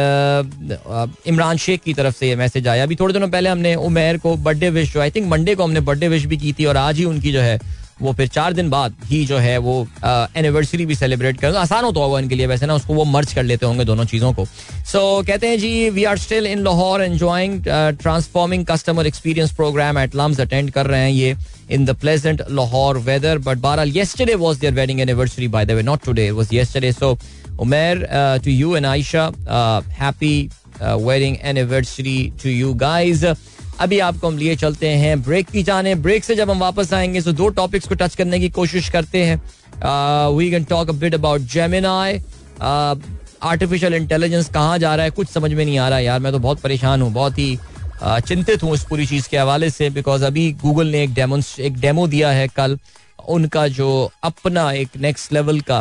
Imran Sheikh की तरफ़ से ये मैसेज आया। अभी थोड़े दिनों पहले हमने उमेर को बर्थडे विश जो आई थिंक मंडे को हमने बर्थडे विश भी की थी और आज ही उनकी जो है वो फिर चार दिन बाद ही जो है वो एनिवर्सरी भी सेलिब्रेट करेंगे। आसान होता होगा इनके लिए वैसे ना उसको वो मर्ज कर लेते होंगे दोनों चीज़ों को। सो so, कहते हैं जी we are still in Lahore enjoying transforming customer experience programme at LUMS attend कर रहे हैं ये in the pleasant Lahore weather but bar yesterday was their wedding anniversary by the way not today was yesterday so Umair to you and Ayesha happy wedding anniversary to you guys अभी आपको हम लिए चलते हैं break की जाने break से जब हम वापस आएँगे तो दो टॉपिक्स को टच करने की कोशिश करते हैं। We can talk bit about Gemini artificial intelligence कहाँ जा रहा है? कुछ समझ में नहीं आ रहा यार। मैं तो बहुत परेशान हूँ, बहुत ही चिंतित हूँ इस पूरी चीज़ के हवाले से बिकॉज़ अभी गूगल ने एक डेमो एक डेमो दिया है कल। उनका जो अपना एक नेक्स्ट लेवल का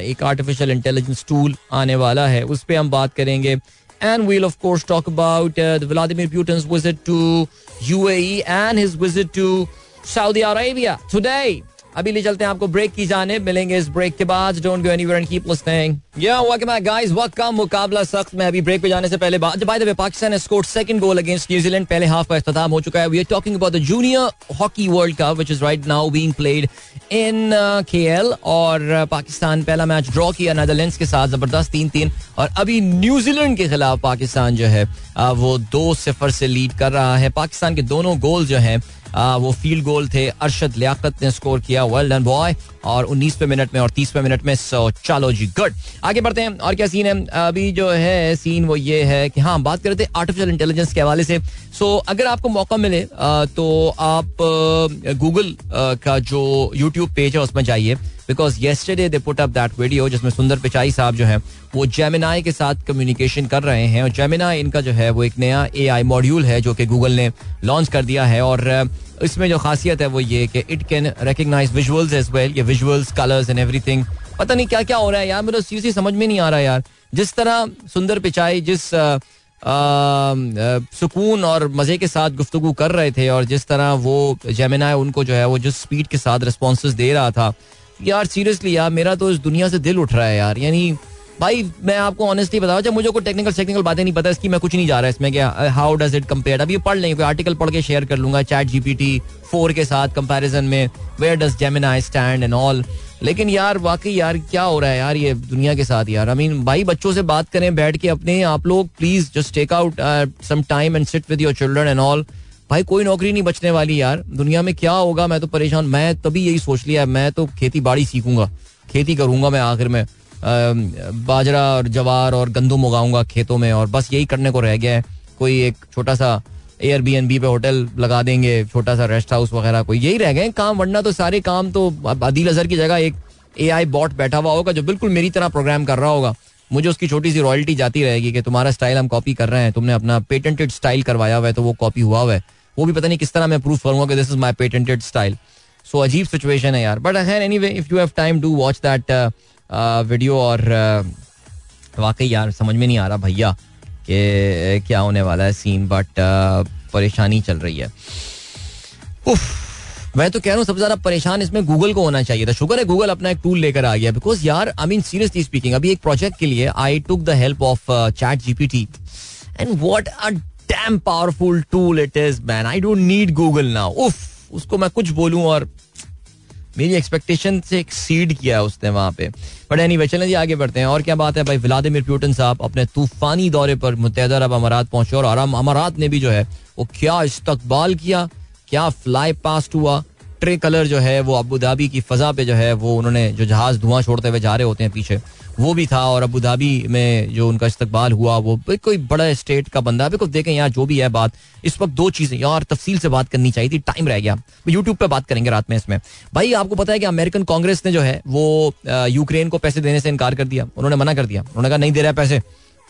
एक आर्टिफिशियल इंटेलिजेंस टूल आने वाला है, उस पर हम बात करेंगे। And we'll, of course, talk about uh, the Vladimir Putin's visit to UAE and his visit to Saudi Arabia today. अभी ले चलते हैं आपको ब्रेक की जाने मिलेंगे इस ब्रेक के बाद। Don't go anywhere and keep listening या वेलकम बैक गाइस वक्त का मुकाबला सख्त में अभी ब्रेक पे जाने से पहले बात by the way Pakistan has scored second goal against New Zealand पहले हाफ़ का इख्तिताम हो चुका है। We are talking about the junior hockey world cup which is right now being played in KL और uh, पाकिस्तान पहला मैच ड्रॉ किया Netherlands के साथ ज़बरदस्त तीन तीन और अभी न्यूजीलैंड के खिलाफ पाकिस्तान जो है uh, वो दो सिफर से लीड कर रहा है। पाकिस्तान के दोनों गोल जो हैं वो फ़ील्ड गोल थे, अरशद लियाकत ने स्कोर किया वेल डन बॉय और उन्नीसवें मिनट में और तीसवें मिनट में सो चलो जी गुड आगे बढ़ते हैं, और क्या सीन है? अभी जो है सीन वो ये है कि हाँ बात कर रहे आर्टिफिशियल इंटेलिजेंस के हवाले से। सो अगर आपको मौका मिले तो आप गूगल का जो यूट्यूब पेज है, उसमें जाइए। Because yesterday they put up that video जिसमें सुंदर पिचाई साहब जो है, वो जेमिनाई के साथ कम्युनिकेशन कर रहे हैं और जेमिनाई इनका जो है, वो एक नया ए आई मॉड्यूल है जो कि गूगल ने लॉन्च कर दिया है और इसमें जो खासियत है वो ये कि it can recognise visuals as well ये विजुअल्स कलर्स एंड एवरीथिंग पता नहीं क्या क्या हो रहा है यार, मेरा सीरियसली समझ में नहीं आ रहा यार। जिस तरह सुंदर पिचाई जिस सुकून और मज़े के साथ गुफ्तगु कर रहे थे और जिस तरह वो जेमिना उनको जो है, वो जिस स्पीड के साथ रिस्पॉन्स दे रहा था यार सीरियसली यार, मेरा तो इस दुनिया से दिल उठ रहा है यार। यानी, भाई, मैं आपको ऑनेस्टली बताऊँ, जब मुझे कोई टेक्निकल टेक्निकल बातें नहीं पता, इसकी मैं कुछ नहीं जा रहा इसमें क्या हाउ डज इट कंपेयर अभी पढ़ लेंगे, कोई आर्टिकल पढ़ के शेयर कर लूँगा चैट जीपीटी फोर के साथ कंपैरिजन में where does Gemini stand and all लेकिन यार, वाकई यार, क्या हो रहा है यार ये दुनिया के साथ यार। आई मीन भाई, बच्चों से बात करें, बैठ के अपने आप लोग please just take out some time and sit with your children and all भाई, कोई नौकरी नहीं बचने वाली यार। दुनिया में क्या होगा, मैं तो परेशान। मैं तभी यही सोच लिया मैं तो खेती बाड़ी सीखूँगा। खेती करूँगा मैं आखिर में। बाजरा और जवार और गंदुम उगाऊँगा खेतों में और बस यही करने को रह गया है। कोई एक छोटा सा एयर बी एन बी पे होटल लगा देंगे, छोटा सा रेस्ट हाउस वगैरह, कोई यही रह गए काम। वरना तो सारे काम तो अदील अजहर की जगह एक ए आई बॉट बैठा हुआ होगा जो बिल्कुल मेरी तरह प्रोग्राम कर रहा होगा। मुझे उसकी छोटी सी रॉयल्टी जाती रहेगी कि तुम्हारा स्टाइल हम कॉपी कर रहे हैं, तुमने अपना पेटेंटेड स्टाइल करवाया हुआ है तो वो कॉपी हुआ हुआ है। वो भी पता नहीं किस तरह मैं प्रूफ करूँगा कि this is my patented style सो अजीब सिचुएशन है यार. But anyway if you have time to watch that video और वाकई यार, समझ में नहीं आ रहा भैया कि क्या होने वाला है सीन बट परेशानी चल रही है. उफ मैं तो कह रहा हूँ, सबसे ज़्यादा परेशान इसमें गूगल को होना चाहिए था। शुक्र है गूगल अपना एक टूल लेकर आ गया बिकॉज़ यार आई मीन सीरियसली स्पीकिंग अभी एक प्रोजेक्ट के लिए I took the help of ChatGPT and what a damn powerful tool it is man I don't need Google now उफ उसको मैं कुछ बोलूँ और मेरी एक्सपेक्टेशन से एक्सीड किया है उसने वहाँ पे। बट एनी वे चलें जी, आगे बढ़ते हैं। और क्या बात है भाई? व्लादिमिर प्यूटन साहब अपने तूफानी दौरे पर मुतहदा अरब अमारात पहुँचे और अमारात ने भी जो है, वो क्या इस्तकबाल किया, क्या फ्लाई पास्ट हुआ। ट्रे कलर जो है, वो अबू धाबी की फजा पे जो है, वो उन्होंने जो जहाज़ धुआँ छोड़ते हुए जा रहे होते हैं पीछे। वो भी था और अबू धाबी में जो उनका इस्तकबाल हुआ, वो कोई बड़ा स्टेट का बंदा है। देखें यार जो भी है बात, इस वक्त दो चीज़ें, यार तफसील से बात करनी चाहिए थी टाइम रह गया। यूट्यूब पर बात करेंगे रात में इसमें। भाई, आपको पता है कि अमेरिकन कांग्रेस ने जो है, वो यूक्रेन को पैसे देने से इनकार कर दिया। उन्होंने मना कर दिया। उन्होंने कहा, नहीं दे रहा पैसे।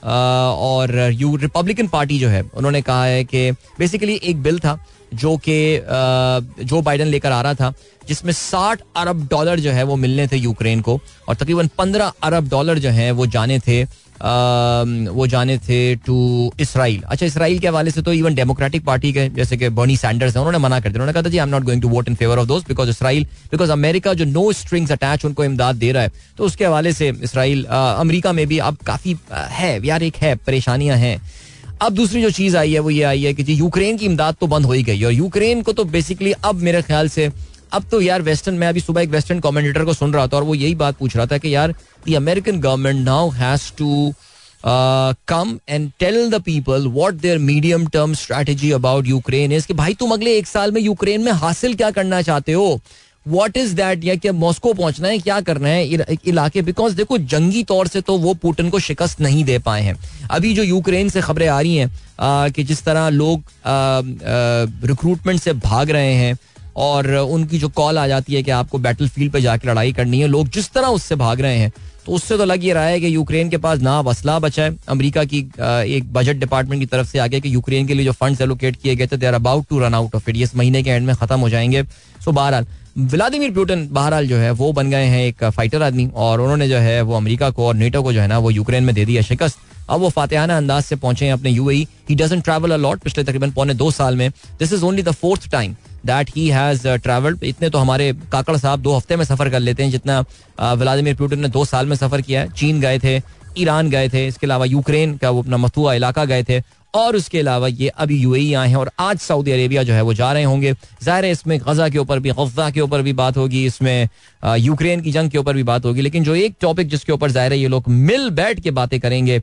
और यू रिपब्लिकन पार्टी जो है, उन्होंने कहा है कि बेसिकली एक बिल था जो कि जो बाइडन लेकर आ रहा था जिसमें 60 अरब डॉलर जो है वो मिलने थे यूक्रेन को और तकरीबन 15 अरब डॉलर जो है वो जाने थे आ, वो जाने थे टू इसराइल अच्छा इसराइल के हवाले से तो इवन डेमोक्रेटिक पार्टी के जैसे कि बर्नी सैंडर्स हैं उन्होंने मना कर दिया। उन्होंने कहा था जी I am not going to vote in favour of दोस्त बिकॉज़ इसराइल बिकॉज़ अमेरिका जो नो स्ट्रिंग्स अटैच उनको इमदाद दे रहा है। तो उसके हवाले से इसराइल अमरीका में भी अब काफ़ी है यार एक है परेशानियाँ हैं। अब दूसरी जो चीज़ आई है, वो ये आई है कि जी, यूक्रेन की इमदाद तो बंद हो ही गई और यूक्रेन को तो बेसिकली अब मेरे ख्याल से, अब तो यार वेस्टर्न मैं अभी सुबह एक वेस्टर्न कमेंटेटर को सुन रहा था और वो यही बात पूछ रहा था कि यार the American government now has to come and tell the people what their medium term strategy about Ukraine is भाई तुम अगले एक साल में यूक्रेन में हासिल क्या करना चाहते हो? वॉट इज़ दैट या क्या मॉस्को पहुँचना है, क्या करना है इलाके? बिकॉज़ देखो, जंगी तौर से तो वो पुतिन को शिकस्त नहीं दे पाए हैं। अभी जो यूक्रेन से खबरें आ रही हैं कि जिस तरह लोग रिक्रूटमेंट से भाग रहे हैं और उनकी जो कॉल आ जाती है कि आपको बैटल फ़ील्ड पर जाकर लड़ाई करनी है, लोग जिस तरह उससे भाग रहे हैं तो उससे तो लग ये रहा है कि यूक्रेन के पास ना असला बचा है। अमेरिका की एक बजट डिपार्टमेंट की तरफ़ से आगे कि यूक्रेन के लिए जो फंड्स एलोकेट किए गए थे they are about to run out of it इस महीने के एंड में खत्म हो जाएँगे। सो बहरहाल व्लादिमिर पुटिन बहरहाल जो है वो बन गए हैं एक फाइटर आदमी और उन्होंने जो है वो अमेरिका को और नेटो को जो है ना वो यूक्रेन में दे दिया शिकस्त। अब वो फातेहाना अंदाज से पहुँचे हैं अपने UAE. He doesn't travel a lot पिछले तकरीबन पौने दो साल में। This is only the fourth time that he has travelled इतने तो हमारे काकड़ साहब दो हफ़्ते में सफ़र कर लेते हैं जितना व्लादिमिर पुटिन ने दो साल में सफ़र किया है। चीन गए थे, ईरान गए थे, इसके अलावा यूक्रेन का वो अपना मथुआ इलाका गए थे। और उसके अलावा ये अभी यूएई आए हैं और आज सऊदी अरेबिया जो है वो जा रहे होंगे। ज़ाहिर है इसमें गजा के ऊपर भी गजा के ऊपर भी बात होगी, इसमें यूक्रेन की जंग के ऊपर भी बात होगी। लेकिन जो एक टॉपिक जिसके ऊपर ज़ाहिर है ये लोग मिल बैठ के बातें करेंगे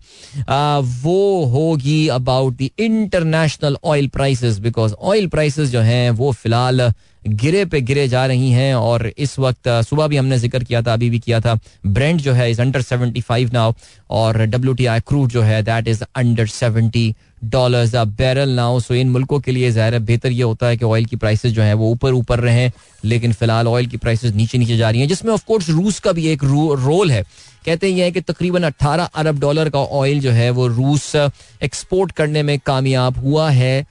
वो होगी about the international oil prices because oil prices जो हैं वो फ़िलहाल गिरे पे गिरे जा रही हैं और इस वक्त सुबह भी हमने ज़िक्र किया था, अभी भी किया था। ब्रेंड जो है is under seventy five now और डब्ल्यू टी आई क्रूड जो है that is under seventy dollars a barrel now so इन मुल्कों के लिए ज़ाहिर बेहतर ये होता है कि ऑयल की प्राइसेस जो है वो ऊपर ऊपर रहें, लेकिन फ़िलहाल ऑयल की प्राइसेस नीचे नीचे जा रही हैं, जिसमें ऑफकोर्स रूस का भी एक रोल है। कहते हैं कि तकरीबन 18 अरब डॉलर का ऑयल जो है वो रूस एक्सपोर्ट करने में कामयाब हुआ है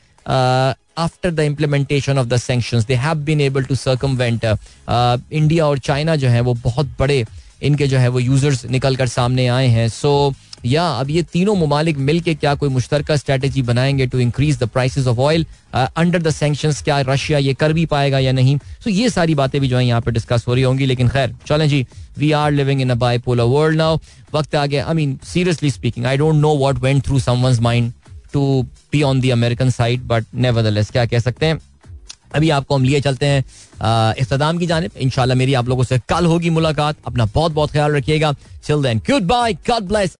after the implementation of the sanction they have been able to circumvent India और चाइना जो है वो बहुत बड़े, इनके जो है वो यूज़र्स निकल कर सामने आए हैं। सो या अब ये तीनों ममालिक मिल के क्या कोई मुश्तर स्ट्रेटेजी बनाएँगे to increase the prices of oil under the sanction क्या रशिया ये कर भी पाएगा या नहीं? सो ये सारी बातें भी जो है यहाँ पे डिस्कस हो रही होंगी, लेकिन खैर, चलें जी we are living in a bipolar world now वक्त आ गया I mean seriously speaking I don't know what went through someone's mind to be on the American side but nevertheless क्या कह सकते हैं? अभी आपको हम लिए चलते हैं इख्ताम की जानब। इंशाल्लाह मेरी आप लोगों से कल होगी मुलाकात। अपना बहुत बहुत ख्याल रखिएगा। Chill then good bye God bless